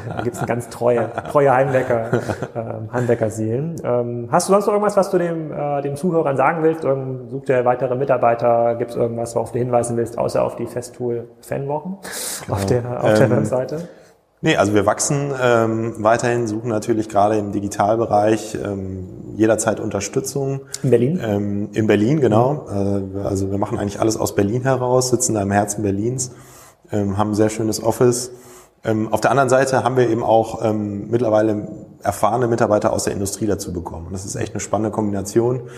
Speaker 2: da gibt's eine ganz treue, treue Heimwecker, äh, Heimweckerseelen. Ähm, hast du sonst noch irgendwas, was du dem, äh, dem Zuhörern sagen willst? Irgend, sucht ihr weitere Mitarbeiter? Gibt's irgendwas, worauf du hinweisen willst, außer auf die Festool Fanwochen genau. auf der, auf der ähm, Webseite?
Speaker 3: Nee, also wir wachsen ähm, weiterhin, suchen natürlich gerade im Digitalbereich ähm, jederzeit Unterstützung.
Speaker 2: In Berlin?
Speaker 3: Ähm, in Berlin, genau. Mhm. Äh, also wir machen eigentlich alles aus Berlin heraus, sitzen da im Herzen Berlins, ähm, haben ein sehr schönes Office. Ähm, auf der anderen Seite haben wir eben auch ähm, mittlerweile erfahrene Mitarbeiter aus der Industrie dazu bekommen. Und das ist echt eine spannende Kombination.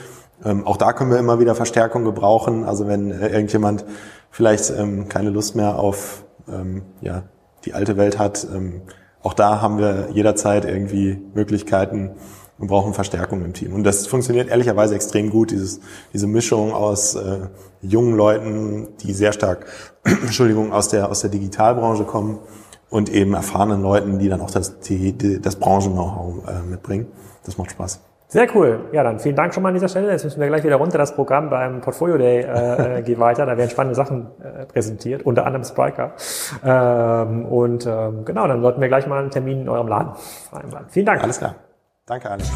Speaker 3: Ähm, auch da können wir immer wieder Verstärkung gebrauchen. Also wenn äh, irgendjemand vielleicht ähm, keine Lust mehr auf ähm, ja, die alte Welt hat. Ähm, auch da haben wir jederzeit irgendwie Möglichkeiten und brauchen Verstärkung im Team. Und das funktioniert ehrlicherweise extrem gut, dieses, diese Mischung aus äh, jungen Leuten, die sehr stark, Entschuldigung, aus der, aus der Digitalbranche kommen und eben erfahrenen Leuten, die dann auch das, die, das Branchen-Know-how äh, mitbringen. Das macht Spaß.
Speaker 2: Sehr cool. Ja, dann vielen Dank schon mal an dieser Stelle. Jetzt müssen wir gleich wieder runter. Das Programm beim Portfolio Day äh, äh geht weiter. Da werden spannende Sachen äh, präsentiert, unter anderem Spriker. Ähm, und ähm, genau, dann sollten wir gleich mal einen Termin in eurem Laden vereinbaren. Vielen Dank.
Speaker 3: Alles klar. Danke, Alex.